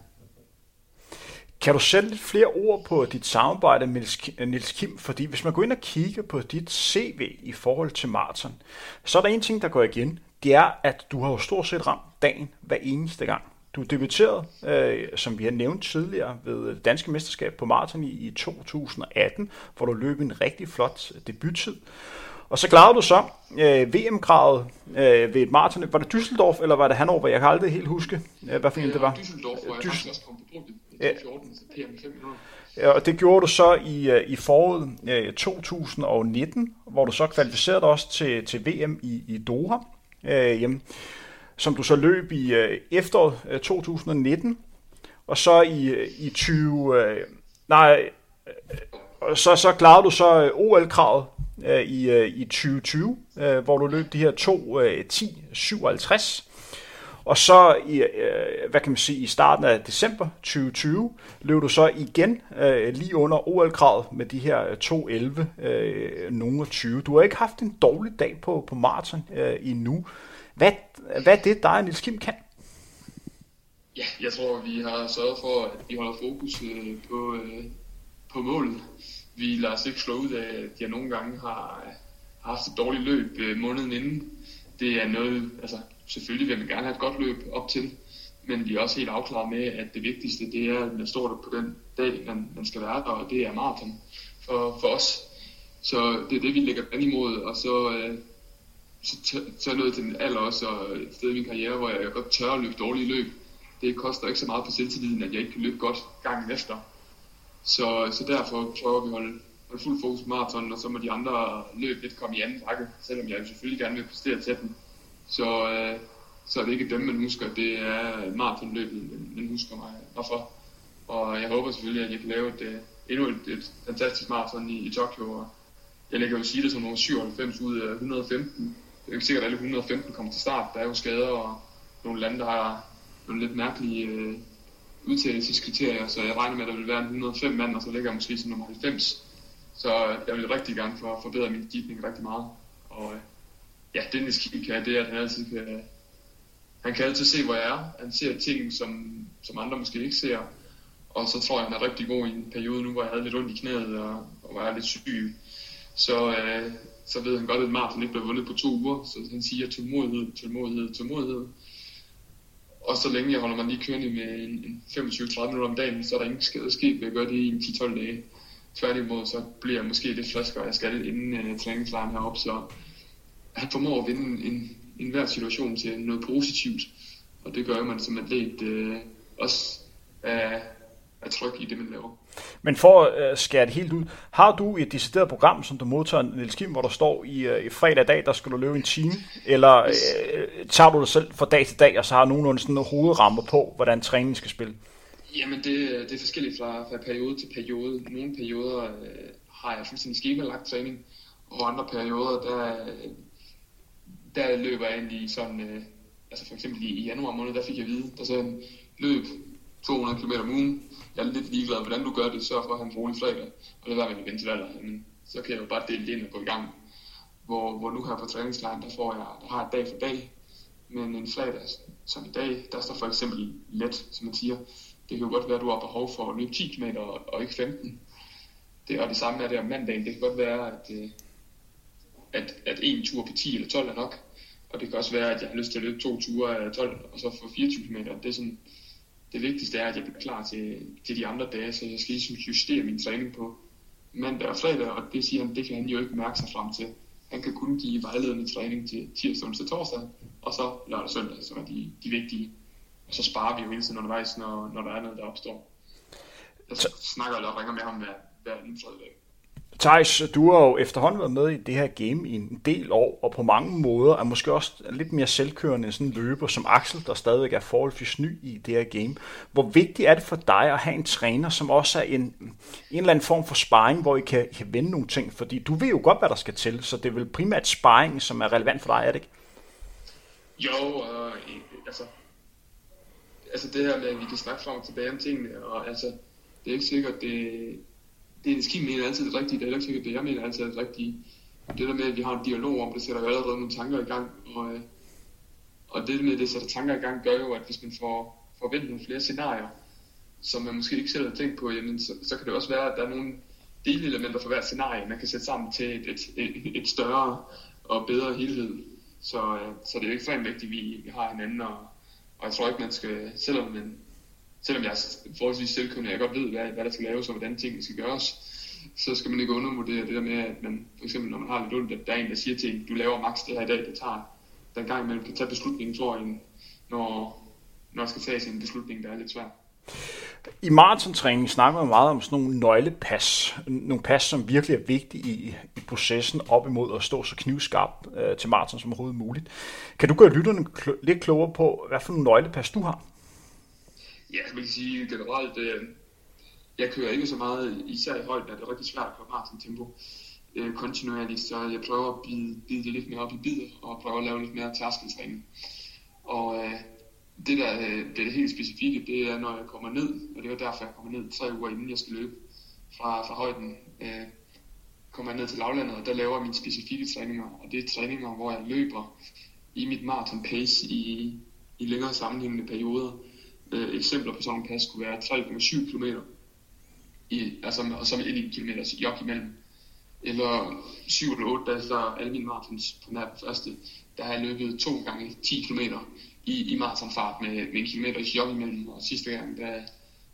Kan du sætte lidt flere ord på dit samarbejde med Nils Kim? Fordi hvis man går ind og kigger på dit CV i forhold til Martin, så er der en ting, der går igen. Det er, at du har jo stort set ramt dagen hver eneste gang. Du debuterede, øh, som vi har nævnt tidligere, ved Danske Mesterskab på Martin i, i 2018, hvor du løb en rigtig flot debuttid. Og så klarede du så øh, VM-kravet øh, ved et maraton. Var det Düsseldorf, eller var det Hannover? Jeg kan aldrig helt huske, øh, hvad for en det var. Düsseldorf, hvor jeg Düs- også kom på podiet i 2014, så PM 5 minutter. Ja, og det gjorde du så i, øh, i foråret øh, 2019, hvor du så kvalificerede dig også til, til VM i, i Doha, øh, hjemme, som du så løb i øh, efteråret øh, 2019, og så i, øh, i 20... Øh, nej, øh, så, så klarede du så øh, OL-kravet øh, i, øh, i 2020, øh, hvor du løb de her to øh, 10.57. Og så i, øh, hvad kan man sige, i starten af december 2020 løb du så igen øh, lige under OL-kravet med de her 2.11 øh, øh nogle 20. Du har ikke haft en dårlig dag på, på maraton øh, endnu. Hvad, hvad er det, dig og Niels Kim kan? Ja, jeg tror, vi har sørget for, at vi holder fokus øh, på, øh, på målet vi lader os ikke slå ud af, at jeg nogle gange har, har haft et dårligt løb øh, måneden inden. Det er noget, altså selvfølgelig vil man gerne have et godt løb op til, men vi er også helt afklaret med, at det vigtigste, det er, at man står der på den dag, man, man skal være der, og det er maraton for, for os. Så det er det, vi lægger an imod, og så, øh, så tør noget til den alder også, og et sted i min karriere, hvor jeg godt tør at løbe dårlige løb. Det koster ikke så meget på selvtilliden, at jeg ikke kan løbe godt gangen efter. Så, så derfor prøver vi at holde, holde fuld fokus på maraton, og så må de andre løb lidt komme i anden række, selvom jeg selvfølgelig gerne vil præstere til dem. Så, øh, så er det ikke dem, man husker, det er maratonløbet, man husker mig hvorfor. Og jeg håber selvfølgelig, at jeg kan lave et, øh, endnu et, et fantastisk maraton i, i Tokyo. Og jeg lægger jo sige det som nummer 97 ud af 115. Det er jo ikke sikkert, at alle 115 kommer til start. Der er jo skader og nogle lande, der har nogle lidt mærkelige øh, udtalelseskriterier, så jeg regner med, at der vil være 105 mand, og så ligger jeg måske som nummer 90. Så jeg vil rigtig gerne for, forbedre min gitning rigtig meget. Og øh, ja, Dennis Kiel kan, det er, at han altid kan, han kan altid se, hvor jeg er. Han ser ting, som, som andre måske ikke ser. Og så tror jeg, han er rigtig god i en periode nu, hvor jeg havde lidt ondt i knæet og, og var lidt syg. Så, øh, så ved han godt, at maraton ikke bliver vundet på to uger. Så han siger tålmodighed, tålmodighed, tålmodighed. og så længe jeg holder mig lige kørende med en 25-30 minutter om dagen, så er der ingen skade sket ved at gøre det i 10-12 dage. Tværtimod, så bliver jeg måske lidt friskere, jeg skal inden uh, træningslejren heroppe, så han formår at vinde en, en hver situation til noget positivt, og det gør man som atlet uh, også af, er tryg i det, man laver. Men for at uh, skære det helt ud, har du et decideret program, som du modtager, Niels Kim, hvor der står i, uh, i fredag dag, der skal du løbe en time, eller uh, tager du dig selv fra dag til dag, og så har nogenlunde sådan en hovedrammer på, hvordan træningen skal spille? Jamen, det, det er forskelligt fra, fra periode til periode. Nogle perioder uh, har jeg fuldstændig skemalagt træning, og andre perioder, der, der løber jeg egentlig sådan, øh, altså for eksempel i, i januar måned, der fik jeg at vide, der sagde en løb 200 km om ugen. Jeg er lidt ligeglad, hvordan du gør det. Sørg for at have en rolig fredag. Og det var med at intervaller. Men så kan jeg jo bare dele det ind og gå i gang. Hvor, hvor nu her på træningslejren, der får jeg, der har jeg dag for dag. Men en fredag, som i dag, der står for eksempel let, som man siger. Det kan jo godt være, at du har behov for at løbe 10 km og ikke 15. Det, og det samme er det om mandagen. Det kan godt være, at, øh, at, at en tur på 10 eller 12 er nok. Og det kan også være, at jeg har lyst til at løbe to ture af 12, og så få 24 km. Det er sådan, det vigtigste er, at jeg bliver klar til, til de andre dage, så jeg skal ligesom justere min træning på mandag og fredag, og det siger han, det kan han jo ikke mærke sig frem til. Han kan kun give vejledende træning til tirsdag, onsdag, torsdag, og så lørdag og søndag, som er de, de vigtige. Og så sparer vi jo hele tiden undervejs, når, når der er noget, der opstår. Jeg snakker eller ringer med ham hver, hver anden tredje dag. Thijs, du har jo efterhånden været med i det her game i en del år, og på mange måder er måske også lidt mere selvkørende end sådan en løber som Axel, der stadig er forholdsvis ny i det her game. Hvor vigtigt er det for dig at have en træner, som også er en, en eller anden form for sparring, hvor I kan, I kan vende nogle ting? Fordi du ved jo godt, hvad der skal til, så det er vel primært sparring, som er relevant for dig, er det ikke? Jo, øh, altså, altså det her med, at vi kan snakke frem og tilbage om tingene, og altså, det er ikke sikkert, det, det er Kim mener altid det rigtige, det er ikke sikkert, det jeg mener altid det rigtige. Det der med, at vi har en dialog om det, sætter jo allerede nogle tanker i gang, og, øh, og det med, at det sætter tanker i gang, gør jo, at hvis man får, forventet nogle flere scenarier, som man måske ikke selv har tænkt på, jamen, så, så kan det også være, at der er nogle delelementer for hvert scenarie, man kan sætte sammen til et, et, et, et større og bedre helhed. Så, øh, så det er jo ekstremt vigtigt, at vi, vi har hinanden, og, og jeg tror ikke, man skal, selvom man selvom jeg er forholdsvis selvkørende, jeg godt ved, hvad, hvad der skal laves og hvordan tingene skal gøres, så skal man ikke undervurdere det der med, at man for eksempel, når man har lidt ondt, at der er en, der siger til en, du laver maks det her i dag, det tager den gang imellem kan tage beslutningen, tror jeg, når, når der skal tages en beslutning, der er lidt svær. I maratontræning snakker man meget om sådan nogle nøglepas. Nogle pas, som virkelig er vigtige i, i processen op imod at stå så knivskarpt øh, til maraton som overhovedet muligt. Kan du gøre lytterne kl- lidt klogere på, hvad for nogle nøglepas du har? Ja, man kan sige generelt, øh, jeg kører ikke så meget, især i højden, at det er rigtig svært at køre maraton-tempo øh, kontinuerligt, så jeg prøver at bide, bide det lidt mere op i bidder, og prøver at lave lidt mere tærskeltræning. Og øh, det der øh, det, er det helt specifikke, det er når jeg kommer ned, og det er derfor jeg kommer ned tre uger inden jeg skal løbe fra, fra højden. Øh, kommer jeg ned til lavlandet, og der laver jeg mine specifikke træninger, og det er træninger, hvor jeg løber i mit maraton pace i, i længere sammenhængende perioder øh, eksempler på sådan en pas kunne være 3,7 km, i, altså, og så med 1 km jog imellem. Eller 7 eller 8 dage før alle mine på den den første, der har jeg løbet to gange 10 km i, i maratonfart med, med en kilometer jog imellem. Og sidste gang, der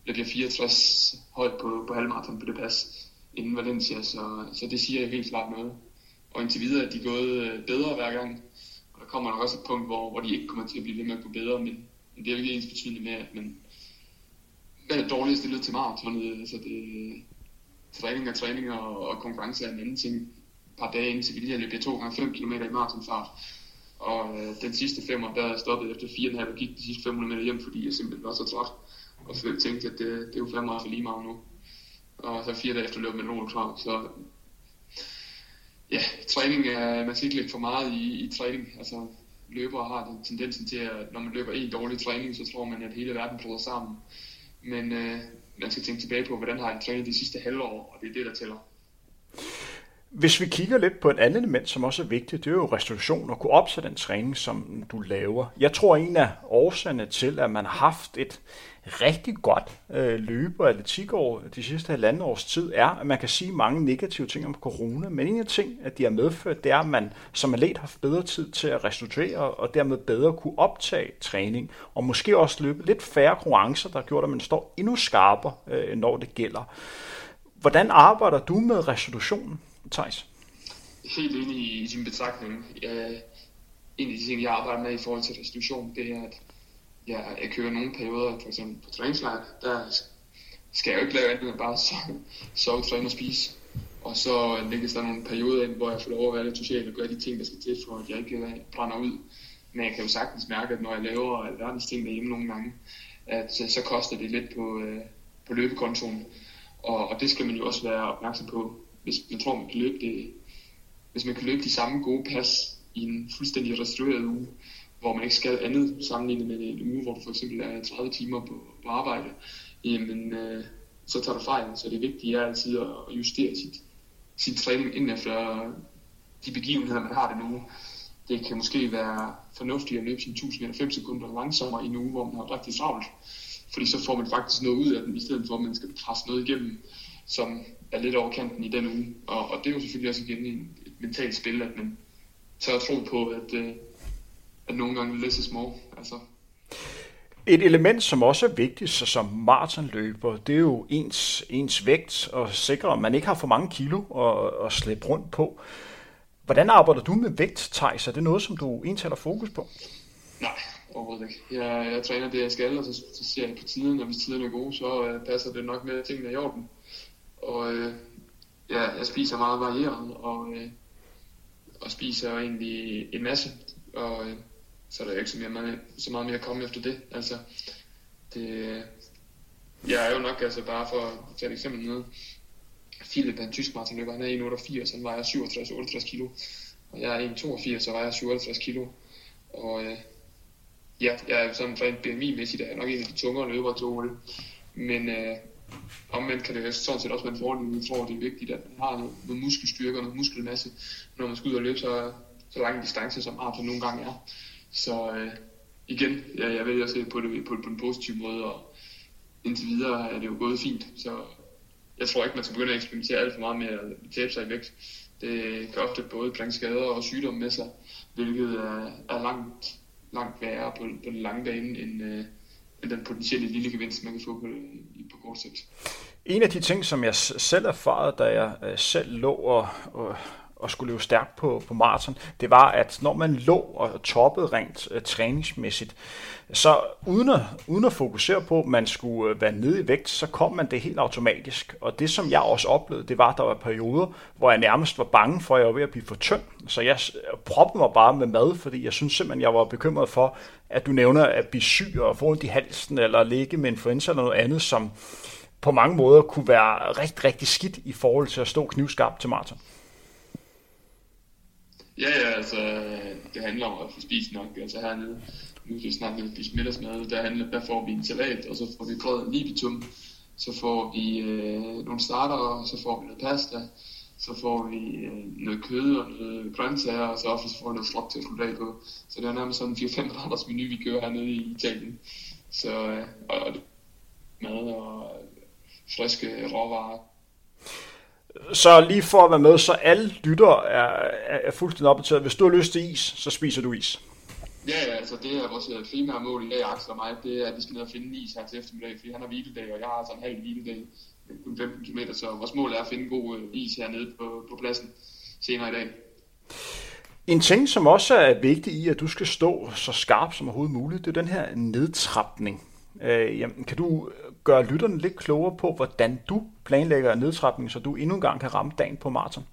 blev jeg 64 højt på, på halvmarathon på det pas inden Valencia, så, så det siger jeg helt klart noget. Og indtil videre er de gået øh, bedre hver gang, og der kommer nok også et punkt, hvor, hvor de ikke kommer til at blive ved med at gå bedre, men men det er jo ikke ens betydende med, at man er dårligt stillet til maratonet. Altså det, træning og træning og, og konkurrence er en anden ting. Et par dage inden Sevilla løb jeg 2 gange 5 km i maratonfart. Og øh, den sidste femmer, der stoppede efter 4,5 og gik de sidste 500 meter hjem, fordi jeg simpelthen var så træt. Og så tænkte, at det, det er jo fandme meget for lige meget nu. Og så fire dage efter løb med nogen klar. Så ja, træning er, man skal ikke lægge for meget i, i træning. Altså, løbere har den tendensen til, at når man løber en dårlig træning, så tror man, at hele verden bryder sammen. Men øh, man skal tænke tilbage på, hvordan har jeg trænet de sidste halvår, og det er det, der tæller. Hvis vi kigger lidt på et andet element, som også er vigtigt, det er jo restitution og kunne opsætte den træning, som du laver. Jeg tror, en af årsagerne til, at man har haft et rigtig godt øh, løbe- og atletikår de sidste halvanden års tid, er, at man kan sige mange negative ting om corona, men en af ting, at de har medført, det er, at man som atlet har haft bedre tid til at restituere, og dermed bedre kunne optage træning, og måske også løbe lidt færre konkurrencer, der har gjort, at man står endnu skarpere, øh, når det gælder. Hvordan arbejder du med restitutionen, Thijs? Helt enig i din betragtning. en af de ting, jeg arbejder med i forhold til restitution, det er, at jeg, jeg kører nogle perioder, for eksempel på træningslejr, der skal jeg jo ikke lave andet end bare sove, sove træne og spise. Og så lægges der nogle perioder ind, hvor jeg får lov at være lidt social og gøre de ting, der skal til, for at jeg ikke øh, brænder ud. Men jeg kan jo sagtens mærke, at når jeg laver alverdens ting derhjemme nogle gange, at så, så koster det lidt på, øh, på løbekontoen. Og, og det skal man jo også være opmærksom på, hvis man tror, man kan løbe det, hvis man kan løbe de samme gode pas i en fuldstændig restaureret uge, hvor man ikke skal andet sammenlignet med en uge, hvor du for eksempel er 30 timer på, på arbejde, jamen øh, så tager du fejl. Så det vigtige er altid at justere sit, sin træning ind efter de begivenheder, man har det nu. Det kan måske være fornuftigt at løbe sin 1000 eller 5 sekunder langsommere i en uge, hvor man har rigtig travlt. Fordi så får man faktisk noget ud af den, i stedet for at man skal presse noget igennem, som er lidt over kanten i den uge. Og, og det er jo selvfølgelig også igen et mentalt spil, at man tør tro på, at, øh, at nogle gange less is more. Altså. Et element, som også er vigtigt så som maratonløber, det er jo ens, ens vægt og sikre, at man ikke har for mange kilo at, at slæbe rundt på. Hvordan arbejder du med vægt, Thijs? Er det noget, som du egentlig har fokus på? Nej, overhovedet ikke. Jeg, jeg træner det, jeg skal, og så, så ser jeg på tiden, og hvis tiden er god, så uh, passer det nok med, at tingene er i orden. Og øh, ja, jeg spiser meget varieret, og, øh, og spiser egentlig en masse. Og øh, så er der jo ikke så, mere, så meget mere at komme efter det. Altså, det, øh, jeg er jo nok altså bare for at tage et eksempel med. Philip er en tysk maratonløber, han er 1,88, han vejer 67-68 kilo. Og jeg er 1,82, så vejer 57 kilo. Og øh, ja, jeg er sådan rent BMI-mæssigt, er jeg nok en af de tungere løbere til OL. Men øh, omvendt kan det sådan set også være en fordel, jeg tror, det er vigtigt, at man har noget, muskelstyrke og noget muskelmasse, når man skal ud og løbe så, så lang distance, som Arthur nogle gange er. Så øh, igen, jeg, jeg vælger at se på det på, på en positiv måde, og indtil videre er det jo gået fint. Så jeg tror ikke, man skal begynde at eksperimentere alt for meget med at tabe sig i vægt. Det kan ofte både bringe skader og sygdomme med sig, hvilket er, er langt, langt værre på, på den lange bane, end, øh, den potentielle lille gevinst, man kan få på, på kort sigt. En af de ting, som jeg selv erfarede, da jeg øh, selv lå og, og og skulle løbe stærkt på, på maraton, det var, at når man lå og toppede rent øh, træningsmæssigt, så uden at, uden at fokusere på, at man skulle uh, være nede i vægt, så kom man det helt automatisk. Og det, som jeg også oplevede, det var, at der var perioder, hvor jeg nærmest var bange for, at jeg var ved at blive for tynd. Så jeg proppede mig bare med mad, fordi jeg synes simpelthen, jeg var bekymret for, at du nævner at blive syg og få ondt i halsen, eller ligge med influenza eller noget andet, som på mange måder kunne være rigtig, rigtig skidt i forhold til at stå knivskarpt til maraton. Ja, ja, altså, det handler om at få spist nok. Altså hernede, nu kan vi snakke lidt spise middagsmad, der, handler, der får vi en salat, og så får vi brød libitum, så får vi øh, nogle starter, så får vi noget pasta, så får vi øh, noget kød og noget grøntsager, og så også får vi noget frugt til at slutte af på. Så det er nærmest sådan en 4-5 retters menu, vi kører hernede i Italien. Så, øh, og, og mad og øh, friske råvarer så lige for at være med, så alle lytter er, er, er fuldstændig opdateret. Hvis du har lyst til is, så spiser du is. Ja, ja, altså det er vores øh, primære mål i dag, Axel og mig, det er, at vi skal ned og finde is her til eftermiddag, fordi han har hviledag, og jeg har altså en halv hviledag, kun 15 km, så vores mål er at finde god øh, is hernede på, på pladsen senere i dag. En ting, som også er vigtig i, at du skal stå så skarp som overhovedet muligt, det er den her nedtrapning. Øh, jamen, kan du øh, gøre lytterne lidt klogere på, hvordan du planlægger nedtrapningen, så du endnu en gang kan ramme dagen på maraton?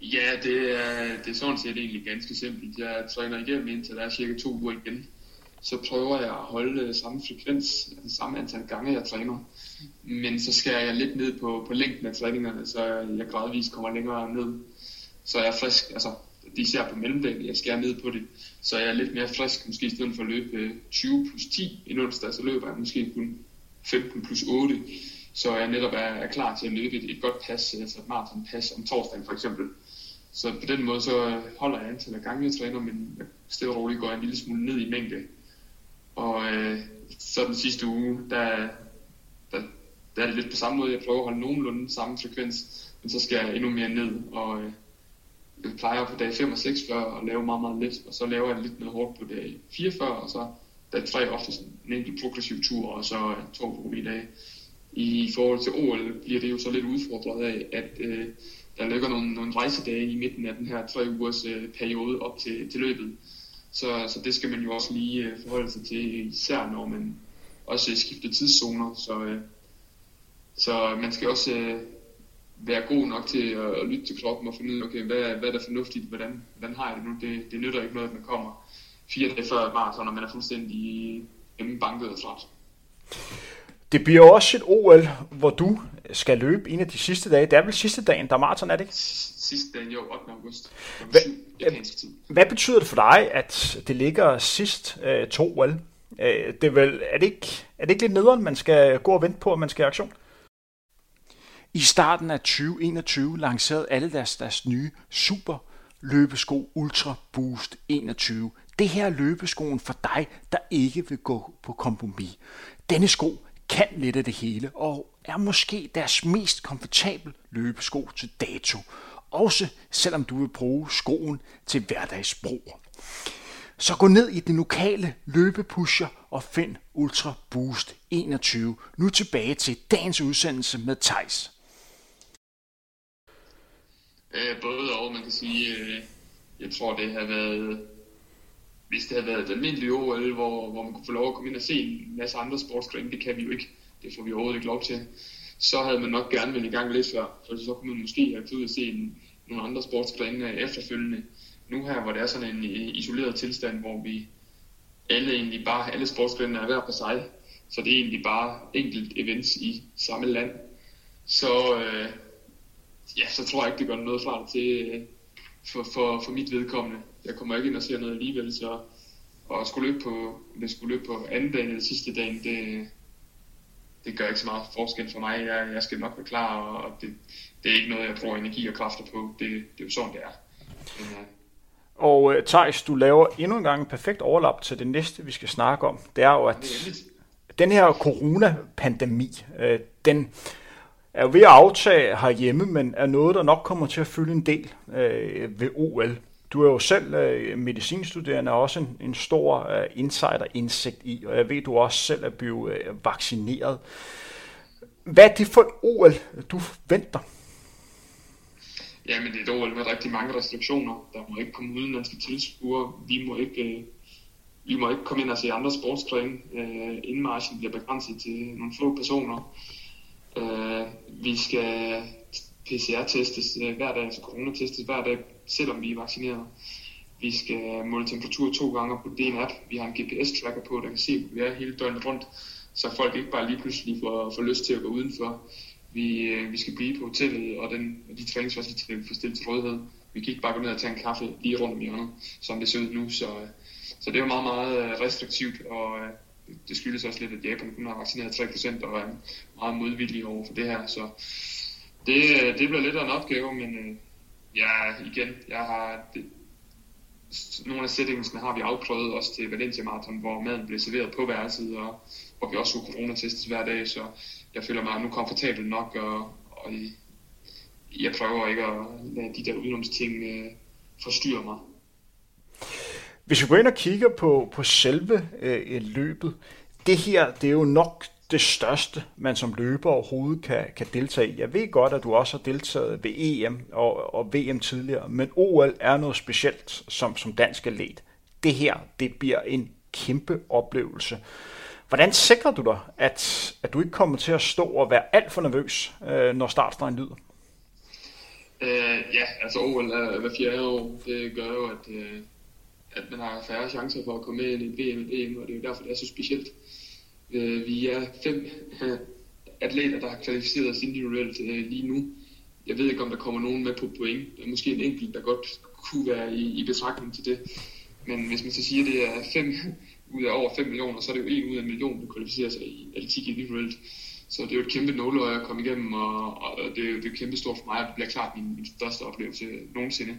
Ja, det er, det er sådan set egentlig ganske simpelt. Jeg træner igennem indtil der er cirka to uger igen. Så prøver jeg at holde øh, samme frekvens, samme antal gange, jeg træner. Men så skærer jeg lidt ned på, på længden af træningerne, så jeg gradvist kommer længere ned. Så jeg er frisk, altså især på mellemdagen, jeg skærer ned på det, så jeg er lidt mere frisk, måske i stedet for at løbe øh, 20 plus 10 i onsdag, så løber jeg måske kun 15 plus 8, så jeg netop er, er klar til at løbe et, et godt pas, øh, altså et maratonpas om torsdagen for eksempel. Så på den måde så øh, holder jeg antallet af gange, jeg træner, men stille og roligt går jeg en lille smule ned i mængde. Og øh, så den sidste uge, der, der, der er det lidt på samme måde. Jeg prøver at holde nogenlunde samme frekvens, men så skal jeg endnu mere ned. Og øh, jeg plejer på dag 5 og 6 før at lave meget, meget let, og så laver jeg lidt mere hårdt på dag 4 før, og så dag 3 ofte en enkelt progressiv tur, og så to rolige dage. I forhold til OL bliver det jo så lidt udfordret af, at øh, der ligger nogle, nogle rejsedage i midten af den her tre ugers øh, periode op til, til løbet. Så, så det skal man jo også lige øh, forholde sig til, især når man også skifter tidszoner. Så, øh, så man skal også øh, være god nok til at, at lytte til kroppen og finde ud af, okay, hvad, hvad er der fornuftigt, hvordan, hvordan har jeg det nu? Det, det nytter ikke noget, at man kommer fire dage før maraton, og man er fuldstændig banket og træt. Det bliver også et OL, hvor du skal løbe en af de sidste dage. Det er vel sidste dagen, der er maraton, er det ikke? Sidste dagen, jo, 8. august. Hvad, hvad betyder det for dig, at det ligger sidst øh, to OL? Øh, det er, vel, er, det ikke, er det ikke lidt nederen, man skal gå og vente på, at man skal i aktion? I starten af 2021 lancerede alle deres, deres nye super løbesko Ultra Boost 21. Det her er løbeskoen for dig, der ikke vil gå på kompromis. Denne sko kan lidt af det hele og er måske deres mest komfortabel løbesko til dato. Også selvom du vil bruge skoen til hverdagsbrug. Så gå ned i den lokale løbepusher og find Ultra Boost 21. Nu tilbage til dagens udsendelse med Tejs. Øh, både og, man kan sige, øh, jeg tror det har været, hvis det havde været et almindeligt OL, hvor, hvor man kunne få lov at komme ind og se en masse andre sportsgrene, det kan vi jo ikke, det får vi overhovedet ikke lov til, så havde man nok gerne været i gang lidt før, for så kunne man måske have ud og se en, nogle andre sportsgrene efterfølgende. Nu her, hvor det er sådan en øh, isoleret tilstand, hvor vi alle egentlig bare, alle sportsgrene er hver på sig, så det er egentlig bare enkelt events i samme land. Så, øh, ja, så tror jeg ikke, det gør noget fra det til øh, for, for, for mit vedkommende. Jeg kommer ikke ind og ser noget alligevel, så at skulle løbe på, det skulle løbe på anden dagen eller sidste dagen, det, det gør ikke så meget forskel for mig. Jeg, jeg skal nok være klar, og det, det er ikke noget, jeg bruger energi og kræfter på. Det, det er jo sådan, det er. Men, uh... Og uh, Thijs, du laver endnu en gang en perfekt overlap til det næste, vi skal snakke om. Det er jo, at den her coronapandemi, uh, den er jo ved at aftage herhjemme, men er noget, der nok kommer til at fylde en del øh, ved OL. Du er jo selv øh, medicinstuderende og også en, en stor øh, insider-indsigt i, og jeg ved, du også selv er blevet øh, vaccineret. Hvad er det for et OL, du venter? Ja, men det er et OL med rigtig mange restriktioner. Der må ikke komme udenlandske tilskuere. Vi må ikke, Øh vi må ikke komme ind og se andre sportsgrene. Øh, uh, indmarschen bliver begrænset til nogle få personer. Øh, vi skal PCR-testes øh, hver dag, altså coronatestes hver dag, selvom vi er vaccineret. Vi skal måle temperatur to gange på den app. Vi har en GPS-tracker på, der kan se, hvor vi er hele døgnet rundt, så folk ikke bare lige pludselig får, får lyst til at gå udenfor. Vi, øh, vi skal blive på hotellet, og, den, de træningsfaciliteter vi får stillet til rådighed. Vi kan ikke bare gå ned og tage en kaffe lige rundt om hjørnet, som det ser ud nu. Så, øh, så det er jo meget, meget øh, restriktivt, og det skyldes også lidt, at Japan kun har vaccineret 3% og er meget modvillige over for det her. Så det, det bliver lidt af en opgave, men øh, Ja, igen, jeg har... Det, nogle af settingsene har vi afprøvet også til Valencia Marathon, hvor maden blev serveret på værelset, og hvor vi også skulle coronatestes hver dag, så jeg føler mig nu komfortabel nok, og, og jeg prøver ikke at lade de der udenomsting øh, forstyrre mig. Hvis vi går ind og kigger på, på selve øh, løbet, det her, det er jo nok det største, man som løber overhovedet kan, kan deltage i. Jeg ved godt, at du også har deltaget ved EM og, og VM tidligere, men OL er noget specielt som, som dansk atlet. Det her, det bliver en kæmpe oplevelse. Hvordan sikrer du dig, at, at du ikke kommer til at stå og være alt for nervøs, øh, når startstregen lyder? Øh, ja, altså OL er hver fjerde år. Det gør jo, at, øh, at man har færre chancer for at komme med ind i VM og VM, og det er jo derfor, det er så specielt. Øh, vi er fem atleter, der har kvalificeret os individuelt øh, lige nu. Jeg ved ikke, om der kommer nogen med på point. Der er måske en enkelt, der godt kunne være i, i betragtning til det. Men hvis man så siger, at det er fem ud af over 5 millioner, så er det jo en ud af en million, der kvalificerer sig i atletik individuelt. Så det er jo et kæmpe nåløje at komme igennem, og, og det, er, det er kæmpe stort for mig, og det bliver klart min, min største oplevelse nogensinde.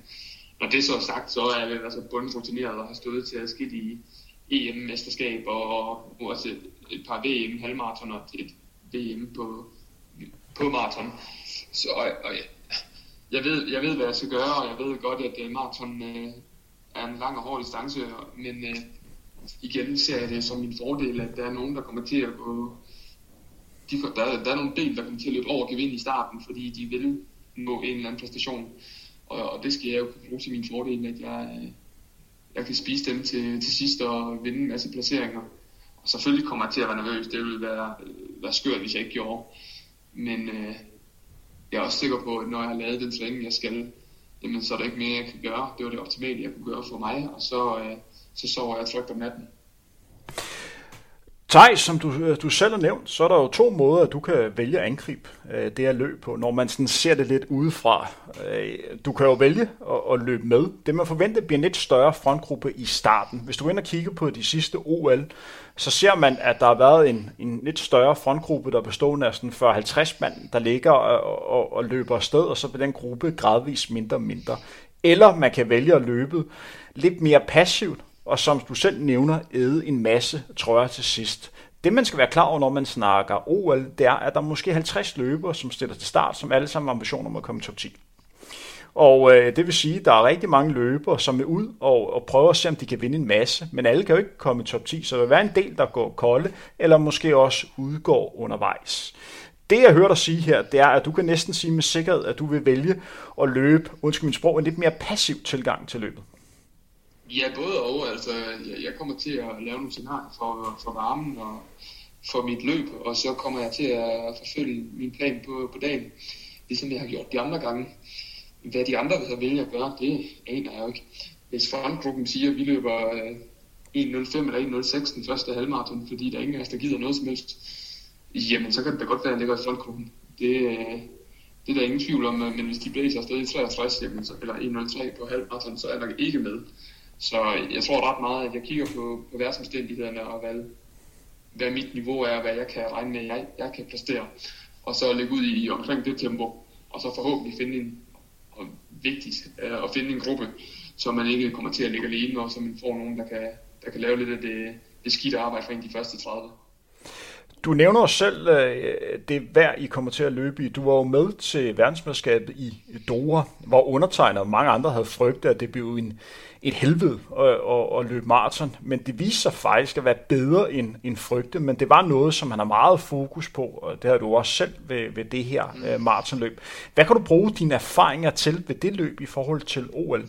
Når det så er sagt, så er jeg altså bundrutineret og har stået til at skidt i EM-mesterskab og, og også et, par VM halvmarathon og et VM på, på maraton. Så og, og jeg, ved, jeg ved, hvad jeg skal gøre, og jeg ved godt, at øh, maraton øh, er en lang og hård distance, men øh, igen ser jeg det som min fordel, at der er nogen, der kommer til at gå... De, der, der er nogle ben, der kommer til at løbe over gevind i starten, fordi de vil nå en eller anden præstation. Og, og det skal jeg jo bruge til min fordel, at jeg, øh, jeg kan spise dem til, til sidst og vinde en masse placeringer. Og selvfølgelig kommer jeg til at være nervøs. Det ville være, øh, være skørt, hvis jeg ikke gjorde. Men øh, jeg er også sikker på, at når jeg har lavet den træning, jeg skal, jamen, så er der ikke mere, jeg kan gøre. Det var det optimale, jeg kunne gøre for mig. Og så, øh, så sover jeg trygt om natten. Tej, som du, øh, du selv har nævnt, så er der jo to måder, at du kan vælge at angribe øh, det her løb på, når man sådan ser det lidt udefra. Øh, du kan jo vælge at, at løbe med. Det man forventer bliver en lidt større frontgruppe i starten. Hvis du ind og kigger på de sidste OL, så ser man, at der har været en, en lidt større frontgruppe, der består af sådan 40-50 mand, der ligger og, og, og løber afsted, og så bliver den gruppe gradvist mindre og mindre. Eller man kan vælge at løbe lidt mere passivt, og som du selv nævner, æde en masse trøjer til sidst. Det man skal være klar over, når man snakker OL, det er, at der er måske 50 løbere, som stiller til start, som alle sammen har ambitioner om at komme i top 10. Og øh, det vil sige, at der er rigtig mange løbere, som er ud og, og prøver at se, om de kan vinde en masse. Men alle kan jo ikke komme i top 10, så der vil være en del, der går kolde, eller måske også udgår undervejs. Det jeg hører dig sige her, det er, at du kan næsten sige med sikkerhed, at du vil vælge at løbe, undskyld min sprog, en lidt mere passiv tilgang til løbet. Ja, både og. Altså, jeg kommer til at lave nogle scenarier for, for varmen og for mit løb, og så kommer jeg til at forfølge min plan på, på dagen, ligesom jeg har gjort de andre gange. Hvad de andre vil vælge at gøre, det aner jeg jo ikke. Hvis frontgruppen siger, at vi løber øh, 1.05 eller 1.06 den første halvmarathon, fordi der er ingen af os, der gider noget som helst, jamen så kan det da godt være, at jeg ligger i frontgruppen. Det, øh, det er der ingen tvivl om, øh, men hvis de blæser afsted i 63, jamen, så, eller 1.03 på halvmarathon, så er jeg nok ikke med. Så jeg tror ret meget, at jeg kigger på, på værtsomstændighederne og hvad, hvad mit niveau er, hvad jeg kan regne med, jeg, jeg kan præstere. Og så lægge ud i omkring det tempo, og så forhåbentlig finde en, og vigtigt, øh, at finde en gruppe, så man ikke kommer til at ligge alene, og så man får nogen, der kan, der kan lave lidt af det, det skidte arbejde for en de første 30. Du nævner selv øh, det vejr, I kommer til at løbe i. Du var jo med til verdensmesterskabet i Doha, hvor undertegnet og mange andre havde frygtet, at det blev en, et helvede at, at, at løbe maraton. Men det viste sig faktisk at være bedre end, end frygte, men det var noget, som han har meget fokus på, og det har du også selv ved, ved det her mm. uh, maratonløb. Hvad kan du bruge dine erfaringer til ved det løb i forhold til OL?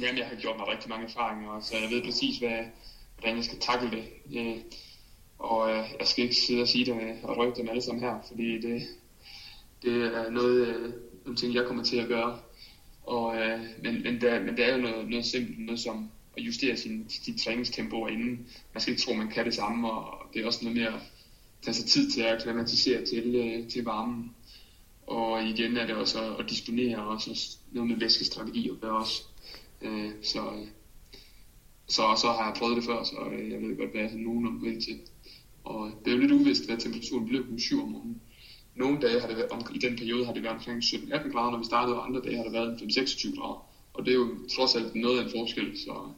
Jamen, jeg har gjort mig rigtig mange erfaringer, så jeg ved præcis, hvad, hvordan jeg skal takle det. Øh, og øh, jeg skal ikke sidde og sige det øh, og røbe dem alle sammen her, fordi det, det er noget, øh, nogle ting, jeg kommer til at gøre. Og, øh, men, men, der, men der er jo noget, noget simpelt, noget som at justere sin, sin træningstempo inden. Man skal ikke tro, man kan det samme, og det er også noget mere at tage sig tid til at akklimatisere til, øh, til varmen. Og igen er det også at disponere, og også noget med væskestrategi at gøre også. Øh, så, så, så har jeg prøvet det før, så øh, jeg ved godt, hvad jeg nogen vil til. Og det er jo lidt uvist, hvad temperaturen blev på 7 om morgenen. Nogle dage har det været, om, i den periode har det været omkring 17-18 grader, når vi startede, og andre dage har det været 5-26 grader. Og det er jo trods alt noget af en forskel, så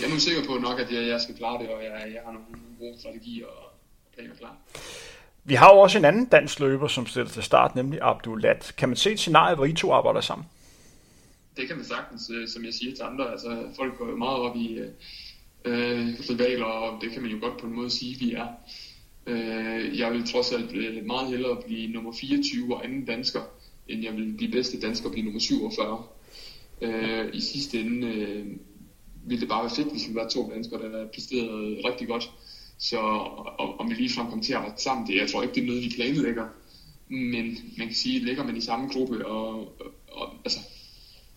jeg er nu sikker på nok, at jeg, jeg skal klare det, og jeg, jeg har nogle gode strategier og planer klar. Vi har jo også en anden dansk løber, som stiller til start, nemlig Abdulat. Kan man se et scenarie, hvor I to arbejder sammen? Det kan man sagtens, øh, som jeg siger til andre. Altså, folk går jo meget op i øh, rivaler, og det kan man jo godt på en måde sige, vi er. Øh, jeg vil trods alt øh, meget hellere blive nummer 24 og anden dansker, end jeg vil blive bedste dansker og blive nummer 47. Øh, I sidste ende øh, ville det bare være fedt, hvis vi var to danskere, der præsterede rigtig godt. Så om vi lige kom til at arbejde sammen, det, jeg tror ikke, det er noget, vi planlægger. Men man kan sige, ligger man i samme gruppe, og, og altså,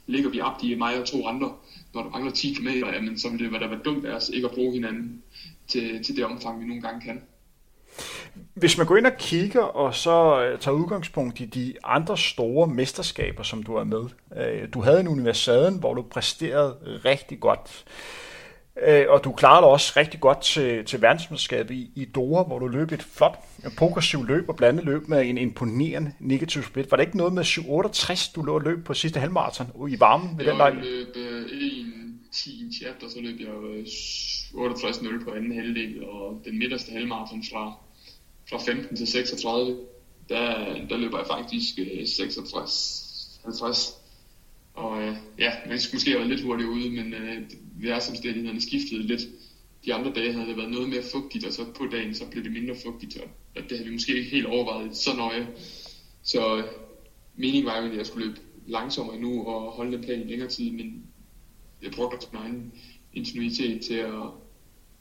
ligger vi op, de mig og to andre, når der mangler 10 km, jamen, så ville det være, være dumt af os ikke at bruge hinanden til, til det omfang, vi nogle gange kan. Hvis man går ind og kigger, og så øh, tager udgangspunkt i de andre store mesterskaber, som du er med. Øh, du havde en universaden, hvor du præsterede rigtig godt. Øh, og du klarede dig også rigtig godt til, til verdensmesterskabet i, i Doha, hvor du løb et flot progressivt løb og blandet løb med en imponerende negativ split. Var det ikke noget med 768, du lå og løb på sidste halvmarathon i varmen ved den lejlighed? Jeg løb øh, 1.10 i chapter, så løb jeg 68.0 på anden halvdel, og den midterste halvmarathon fra, fra 15 til 36, der, der løber jeg faktisk 66 50 og øh, ja, man skulle måske været lidt hurtigt ude, men øh, vejrsomstændighederne skiftede lidt. De andre dage havde det været noget mere fugtigt, og så på dagen så blev det mindre fugtigt, og det havde vi måske ikke helt overvejet så nøje. Så meningen var jo, at jeg skulle løbe langsommere nu og holde den plan i længere tid, men jeg brugte også min egen ingenuitet til at,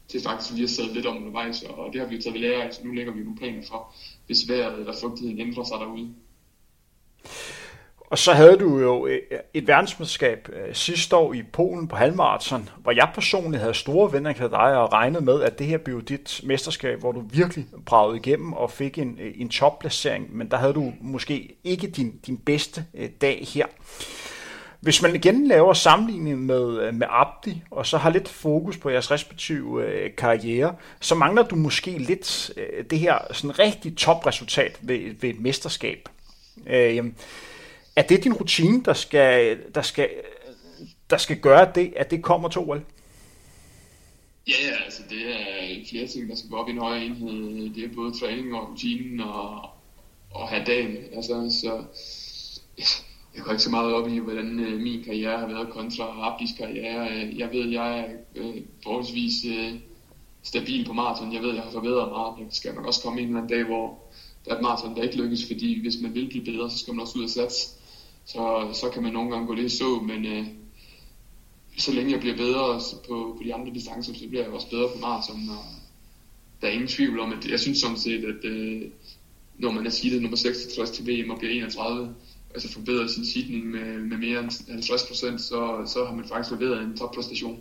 til faktisk lige at sætte lidt om undervejs, og det har vi jo taget ved lære af, så nu lægger vi nogle planer for, hvis vejret eller fugtigheden ændrer sig derude. Og så havde du jo øh, et verdensmesterskab øh, sidste år i Polen på halvmarathon, hvor jeg personligt havde store venner til dig og regnede med, at det her blev dit mesterskab, hvor du virkelig bragede igennem og fik en, øh, en topplacering, men der havde du måske ikke din, din bedste dag her. Hvis man igen laver sammenligning med, med Abdi, og så har lidt fokus på jeres respektive øh, karriere, så mangler du måske lidt øh, det her sådan rigtig topresultat ved, ved et mesterskab. Øh, er det din rutine, der skal, der skal, der skal gøre det, at det kommer til OL? Ja, altså det er flere ting, der skal gå op i en højere enhed. Det er både træning og rutinen og, og have dagen. Altså, så jeg går ikke så meget op i, hvordan øh, min karriere har været kontra Abdis karriere. Jeg ved, jeg er øh, forholdsvis øh, stabil på maraton. Jeg ved, jeg har forbedret meget. Jeg skal man også komme en eller anden dag, hvor der er et maraton, der ikke lykkes, fordi hvis man vil blive bedre, så skal man også ud og satse så, så kan man nogle gange gå lidt så, men øh, så længe jeg bliver bedre på, på de andre distancer, så bliver jeg også bedre på maraton, og der er ingen tvivl om, at jeg synes sådan set, at øh, når man er seedet nummer 66 til VM og bliver 31, altså forbedrer sin sidning med, med mere end 50 procent, så, så har man faktisk leveret en toppræstation.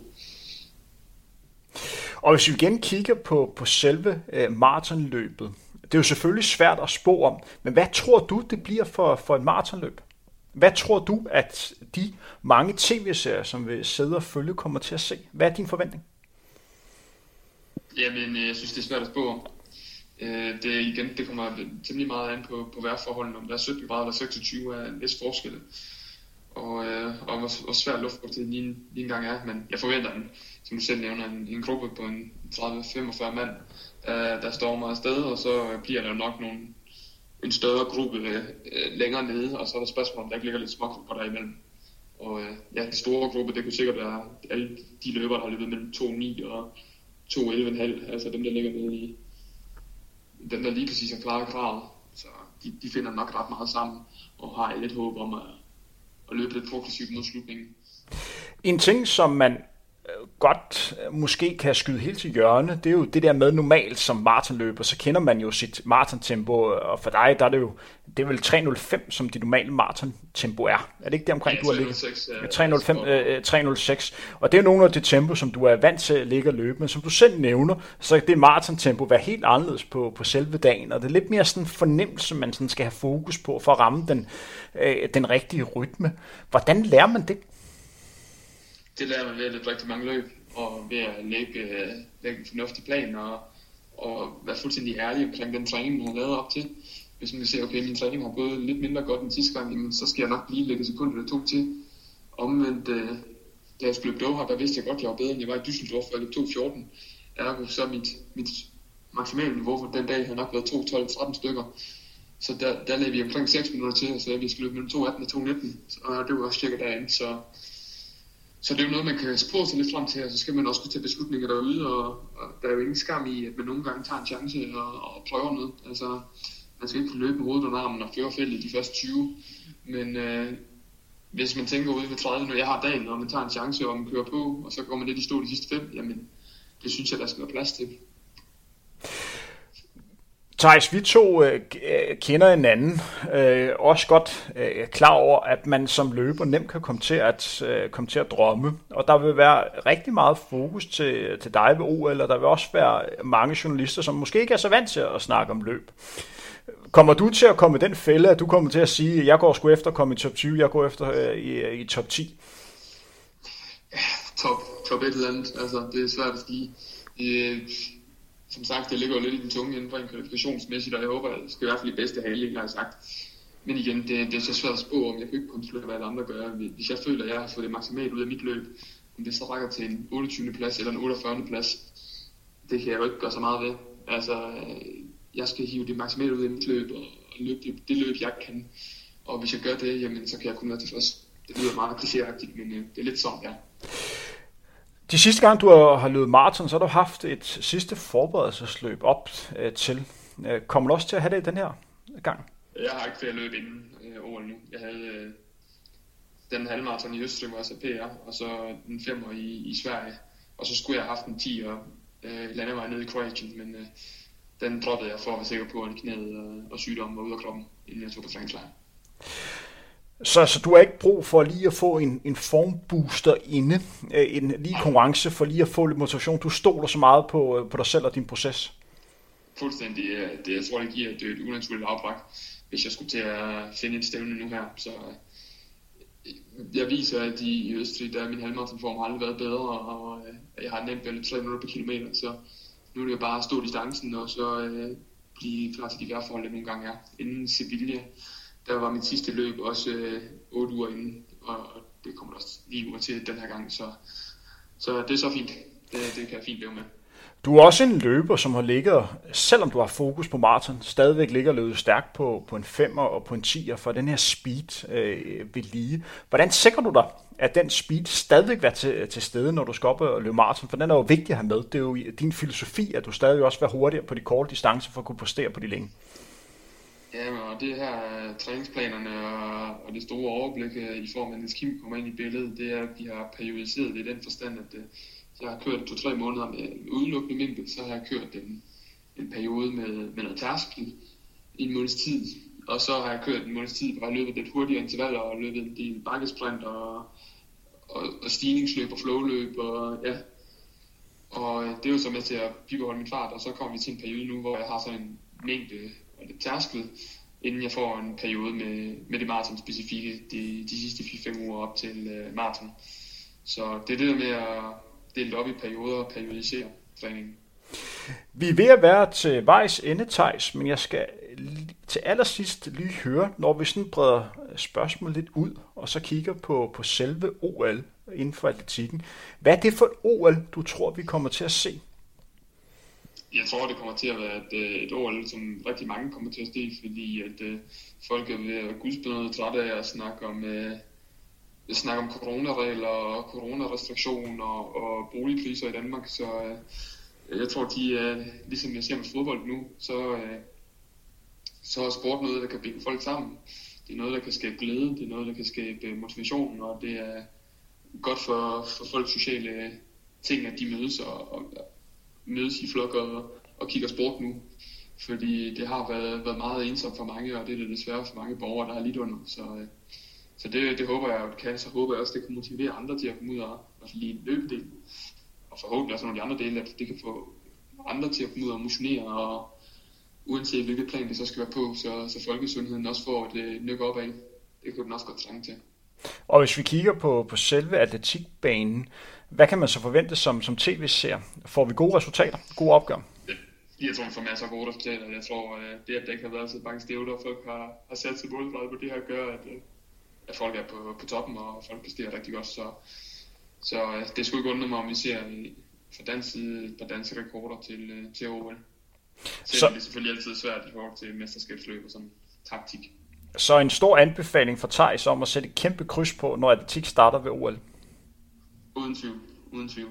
Og hvis vi igen kigger på, på selve øh, maratonløbet, det er jo selvfølgelig svært at spå om, men hvad tror du, det bliver for, for et maratonløb? Hvad tror du, at de mange tv-serier, som vi sidder og følge, kommer til at se? Hvad er din forventning? Jamen, øh, jeg synes, det er svært at spå. Øh, det, igen, det kommer temmelig meget an på, på vejrforholdene. Om der er 17 grader eller 26 er en vis forskel. Og, øh, og hvor, hvor svært luftfugtighed lige, lige engang er. Men jeg forventer, en, som du selv nævner, en, en gruppe på en 30-45 mand, der, der stormer afsted, og så bliver der nok nogle en større gruppe øh, længere nede, og så er der spørgsmål, om der ikke ligger lidt smågrupper der imellem. Og øh, ja, den store gruppe, det kunne sikkert være alle de løbere, der har løbet mellem 2.9 og 2.11,5, altså dem, der ligger nede i, dem, der lige præcis har klaret kravet. Så de, de finder nok ret meget sammen, og har lidt håb om at, at løbe lidt progressivt mod slutningen. En ting, som man godt øh, måske kan skyde helt til hjørne, det er jo det der med normalt som maratonløber, så kender man jo sit maratontempo, og for dig der er det jo, det er vel 3.05, som dit normale maratontempo er. Er det ikke det omkring, ja, du har ligget? 3.05, øh, 3.06, og det er nogle af det tempo, som du er vant til at ligge og løbe, men som du selv nævner, så kan det maratontempo være helt anderledes på, på selve dagen, og det er lidt mere sådan en fornemmelse, man sådan skal have fokus på for at ramme den, øh, den rigtige rytme. Hvordan lærer man det? Det lærer man ved at løbe rigtig mange løb, og ved at lægge, øh, lægge en fornuftig plan, og, og være fuldstændig ærlig omkring den træning, man har lavet op til. Hvis man ser, okay, min træning har gået lidt mindre godt end sidste gang, jamen, så skal jeg nok lige lægge sekund eller to til. Omvendt, øh, da jeg skulle løbe Doha, der vidste jeg godt, at jeg var bedre, end jeg var i Düsseldorf, for jeg løb 2.14. Ergo så mit, mit maksimale niveau for den dag har nok været 2.12-13 stykker. Så der, der lagde vi omkring 6 minutter til, og så vi skulle løbe mellem 2.18 og 2.19. Og det var også cirka derinde, så så det er jo noget, man kan spore sig lidt frem til, og så skal man også kunne tage beslutninger derude, og, og der er jo ingen skam i, at man nogle gange tager en chance og, og prøver noget. Altså, man skal ikke løbe med hovedet under armen og føre feltet de første 20, men øh, hvis man tænker ude ved 30, når jeg har dagen, og man tager en chance, og man kører på, og så går man lidt i stå de sidste 5, jamen, det synes jeg, der skal være plads til. Thijs, vi to øh, øh, kender hinanden, øh, også godt øh, klar over, at man som løber nemt kan komme til at øh, komme til at drømme, og der vil være rigtig meget fokus til, til dig ved OL, og der vil også være mange journalister, som måske ikke er så vant til at snakke om løb. Kommer du til at komme i den fælde, at du kommer til at sige, at jeg går sgu efter at komme i top 20, jeg går efter øh, i, øh, i top 10? top, top et eller andet. Altså, det er svært at sige. Det, som sagt, det ligger jo lidt i den tunge inden for en kvalifikationsmæssigt, og jeg håber, at det skal i hvert fald i bedste halvdel, har jeg sagt. Men igen, det, det er så svært at spå om. Jeg kan ikke kontrollere, hvad alle andre gør. Hvis jeg føler, at jeg har fået det maksimalt ud af mit løb, om det så rækker til en 28. plads eller en 48. plads, det kan jeg jo ikke gøre så meget ved. Altså, jeg skal hive det maksimalt ud af mit løb, og løbe det, det løb, jeg kan. Og hvis jeg gør det, jamen, så kan jeg kun være tilfreds. Det lyder meget klichéagtigt, men øh, det er lidt sådan, ja. De sidste gang, du har løbet maraton, så har du haft et sidste forberedelsesløb op øh, til. Øh, kommer du også til at have det den her gang? Jeg har ikke flere løb inden øh, OL nu. Jeg havde øh, den halvmarathon i Østrig, hvor PR, og så den femmer i, i Sverige. Og så skulle jeg have haft en 10 og øh, landevej nede i Kroatien, men øh, den droppede jeg for at være sikker på, at knæet og, og sygdommen var ude af kroppen, inden jeg tog på træningslejr. Så, så du har ikke brug for lige at få en, en formbooster inde, øh, en lige konkurrence for lige at få lidt motivation. Du stoler så meget på, øh, på dig selv og din proces. Fuldstændig. Det, jeg tror, det giver det et unaturligt afbræk, hvis jeg skulle til at finde et stævne nu her. Så øh, jeg viser, at i Østrig, der er min halvmarathonform har aldrig været bedre, og jeg har nemt været 3 minutter per kilometer, så nu er det jo bare at stå distancen, og så øh, blive klar til de vejrforhold, det nogle gange er. Inden Sevilla, der var mit sidste løb også øh, 8 uger inden, og, og det kommer også lige uger til den her gang, så, så det er så fint. Det, det kan jeg fint leve med. Du er også en løber, som har ligget, selvom du har fokus på maraton, stadigvæk ligger løbet stærkt på, på en 5'er og på en 10'er for den her speed øh, ved lige. Hvordan sikrer du dig, at den speed stadigvæk er til, til stede, når du skal op og løbe maraton? For den er jo vigtig at have med. Det er jo din filosofi, at du stadig også vil være hurtigere på de korte distancer for at kunne præstere på de længe. Ja, og det her øh, træningsplanerne og, og det store overblik øh, i form af, at Kim kommer ind i billedet, det er, at vi har periodiseret det i den forstand, at øh, jeg har kørt to-tre måneder med udelukkende mængde, så har jeg kørt en, en periode med, med noget tærskel i en måneds tid, og så har jeg kørt en måneds tid, hvor jeg har løbet lidt hurtigere intervaller og løbet en del bakkesprint og, og, og stigningsløb og flowløb og ja. Og det er jo så med til at bibeholde min fart, og så kommer vi til en periode nu, hvor jeg har sådan en mængde tærskel, inden jeg får en periode med, med det maraton specifikke de, de sidste 4-5 uger op til øh, maraton. Så det er det der med at dele op i perioder og periodisere træningen. Vi er ved at være til vejs ende, Thijs, men jeg skal til allersidst lige høre, når vi sådan breder spørgsmålet lidt ud, og så kigger på, på selve OL inden for atletikken. Hvad er det for et OL, du tror, vi kommer til at se? Jeg tror, det kommer til at være et, øh, et OL, som rigtig mange kommer til at se, fordi at uh, folk er ved at gudsbenøde træt af at snakke om, uh, snakke om coronaregler og coronarestriktioner og, og boligpriser i Danmark, så jeg tror, de er, ligesom jeg ser med fodbold nu, så, så er sport noget, der kan binde folk sammen. Det er noget, der kan skabe glæde, det er noget, der kan skabe motivation, og det er godt for, for folks sociale ting, at de mødes og, og mødes i flok og, og kigger sport nu. Fordi det har været, været meget ensomt for mange, og det er det desværre for mange borgere, der har lidt under. Så, øh, så det, det håber jeg, at det kan. Så håber jeg også, at det kan motivere andre til at komme ud og, og lige løbedel. Og forhåbentlig også nogle af de andre dele, at det kan få andre til at komme ud og motionere, og uanset hvilket plan det så skal være på, så, så folkesundheden også får et øh, nyk op af. Det kunne den også godt trænge til. Og hvis vi kigger på, på selve atletikbanen, hvad kan man så forvente som, som tv-ser? Får vi gode resultater, gode opgør? Jeg tror, vi får masser af gode resultater. Jeg tror, øh, det at der ikke har været så mange stævler, og folk har, har sat sig målrettet på det her, gør, at, øh, at folk er på, på toppen, og folk præsterer rigtig godt. Så, så øh, det skulle ikke undre mig, om vi ser fra dansk side et par danske rekorder til, til OL. Så det er selvfølgelig altid svært i forhold til mesterskabsløb og sådan taktik. Så en stor anbefaling for Thijs om at sætte et kæmpe kryds på, når atletik starter ved OL. Uden tvivl. Uden tvivl.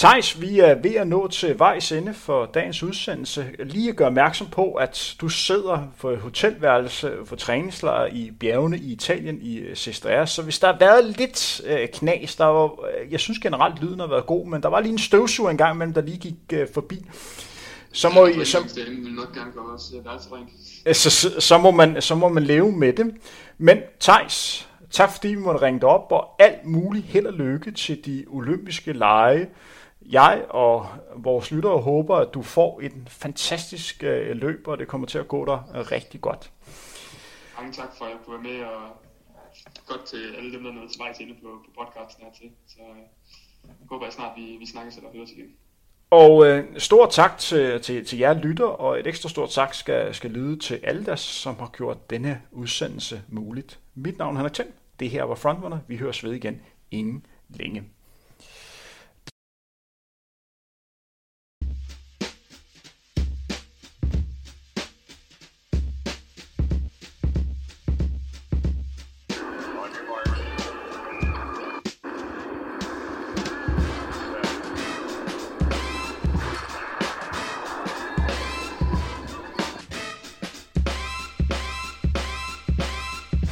Thijs, vi er ved at nå til vejs ende for dagens udsendelse. Lige at gøre opmærksom på, at du sidder på et hotelværelse for træningslejr i bjergene i Italien i øh, Sestriere. Så hvis der har været lidt øh, knas, der var, øh, jeg synes generelt lyden har været god, men der var lige en støvsuger en gang imellem, der lige gik øh, forbi. Så må, I, så, så, så, så, må man, så må man leve med det. Men Tejs, tak fordi vi måtte ringe dig op, og alt muligt held og lykke til de olympiske lege. Jeg og vores lyttere håber, at du får en fantastisk øh, løb, og det kommer til at gå dig rigtig godt. Mange tak for, at du er med, og godt til alle dem, der er nået til vej til på, på podcasten her til. Så øh, håber jeg snart, vi, vi snakkes eller høres igen. Og øh, stor tak til, til, til jer lytter, og et ekstra stort tak skal, skal lyde til alle der, som har gjort denne udsendelse muligt. Mit navn er Henrik Thiem. Det her var Frontrunner. Vi høres ved igen inden længe.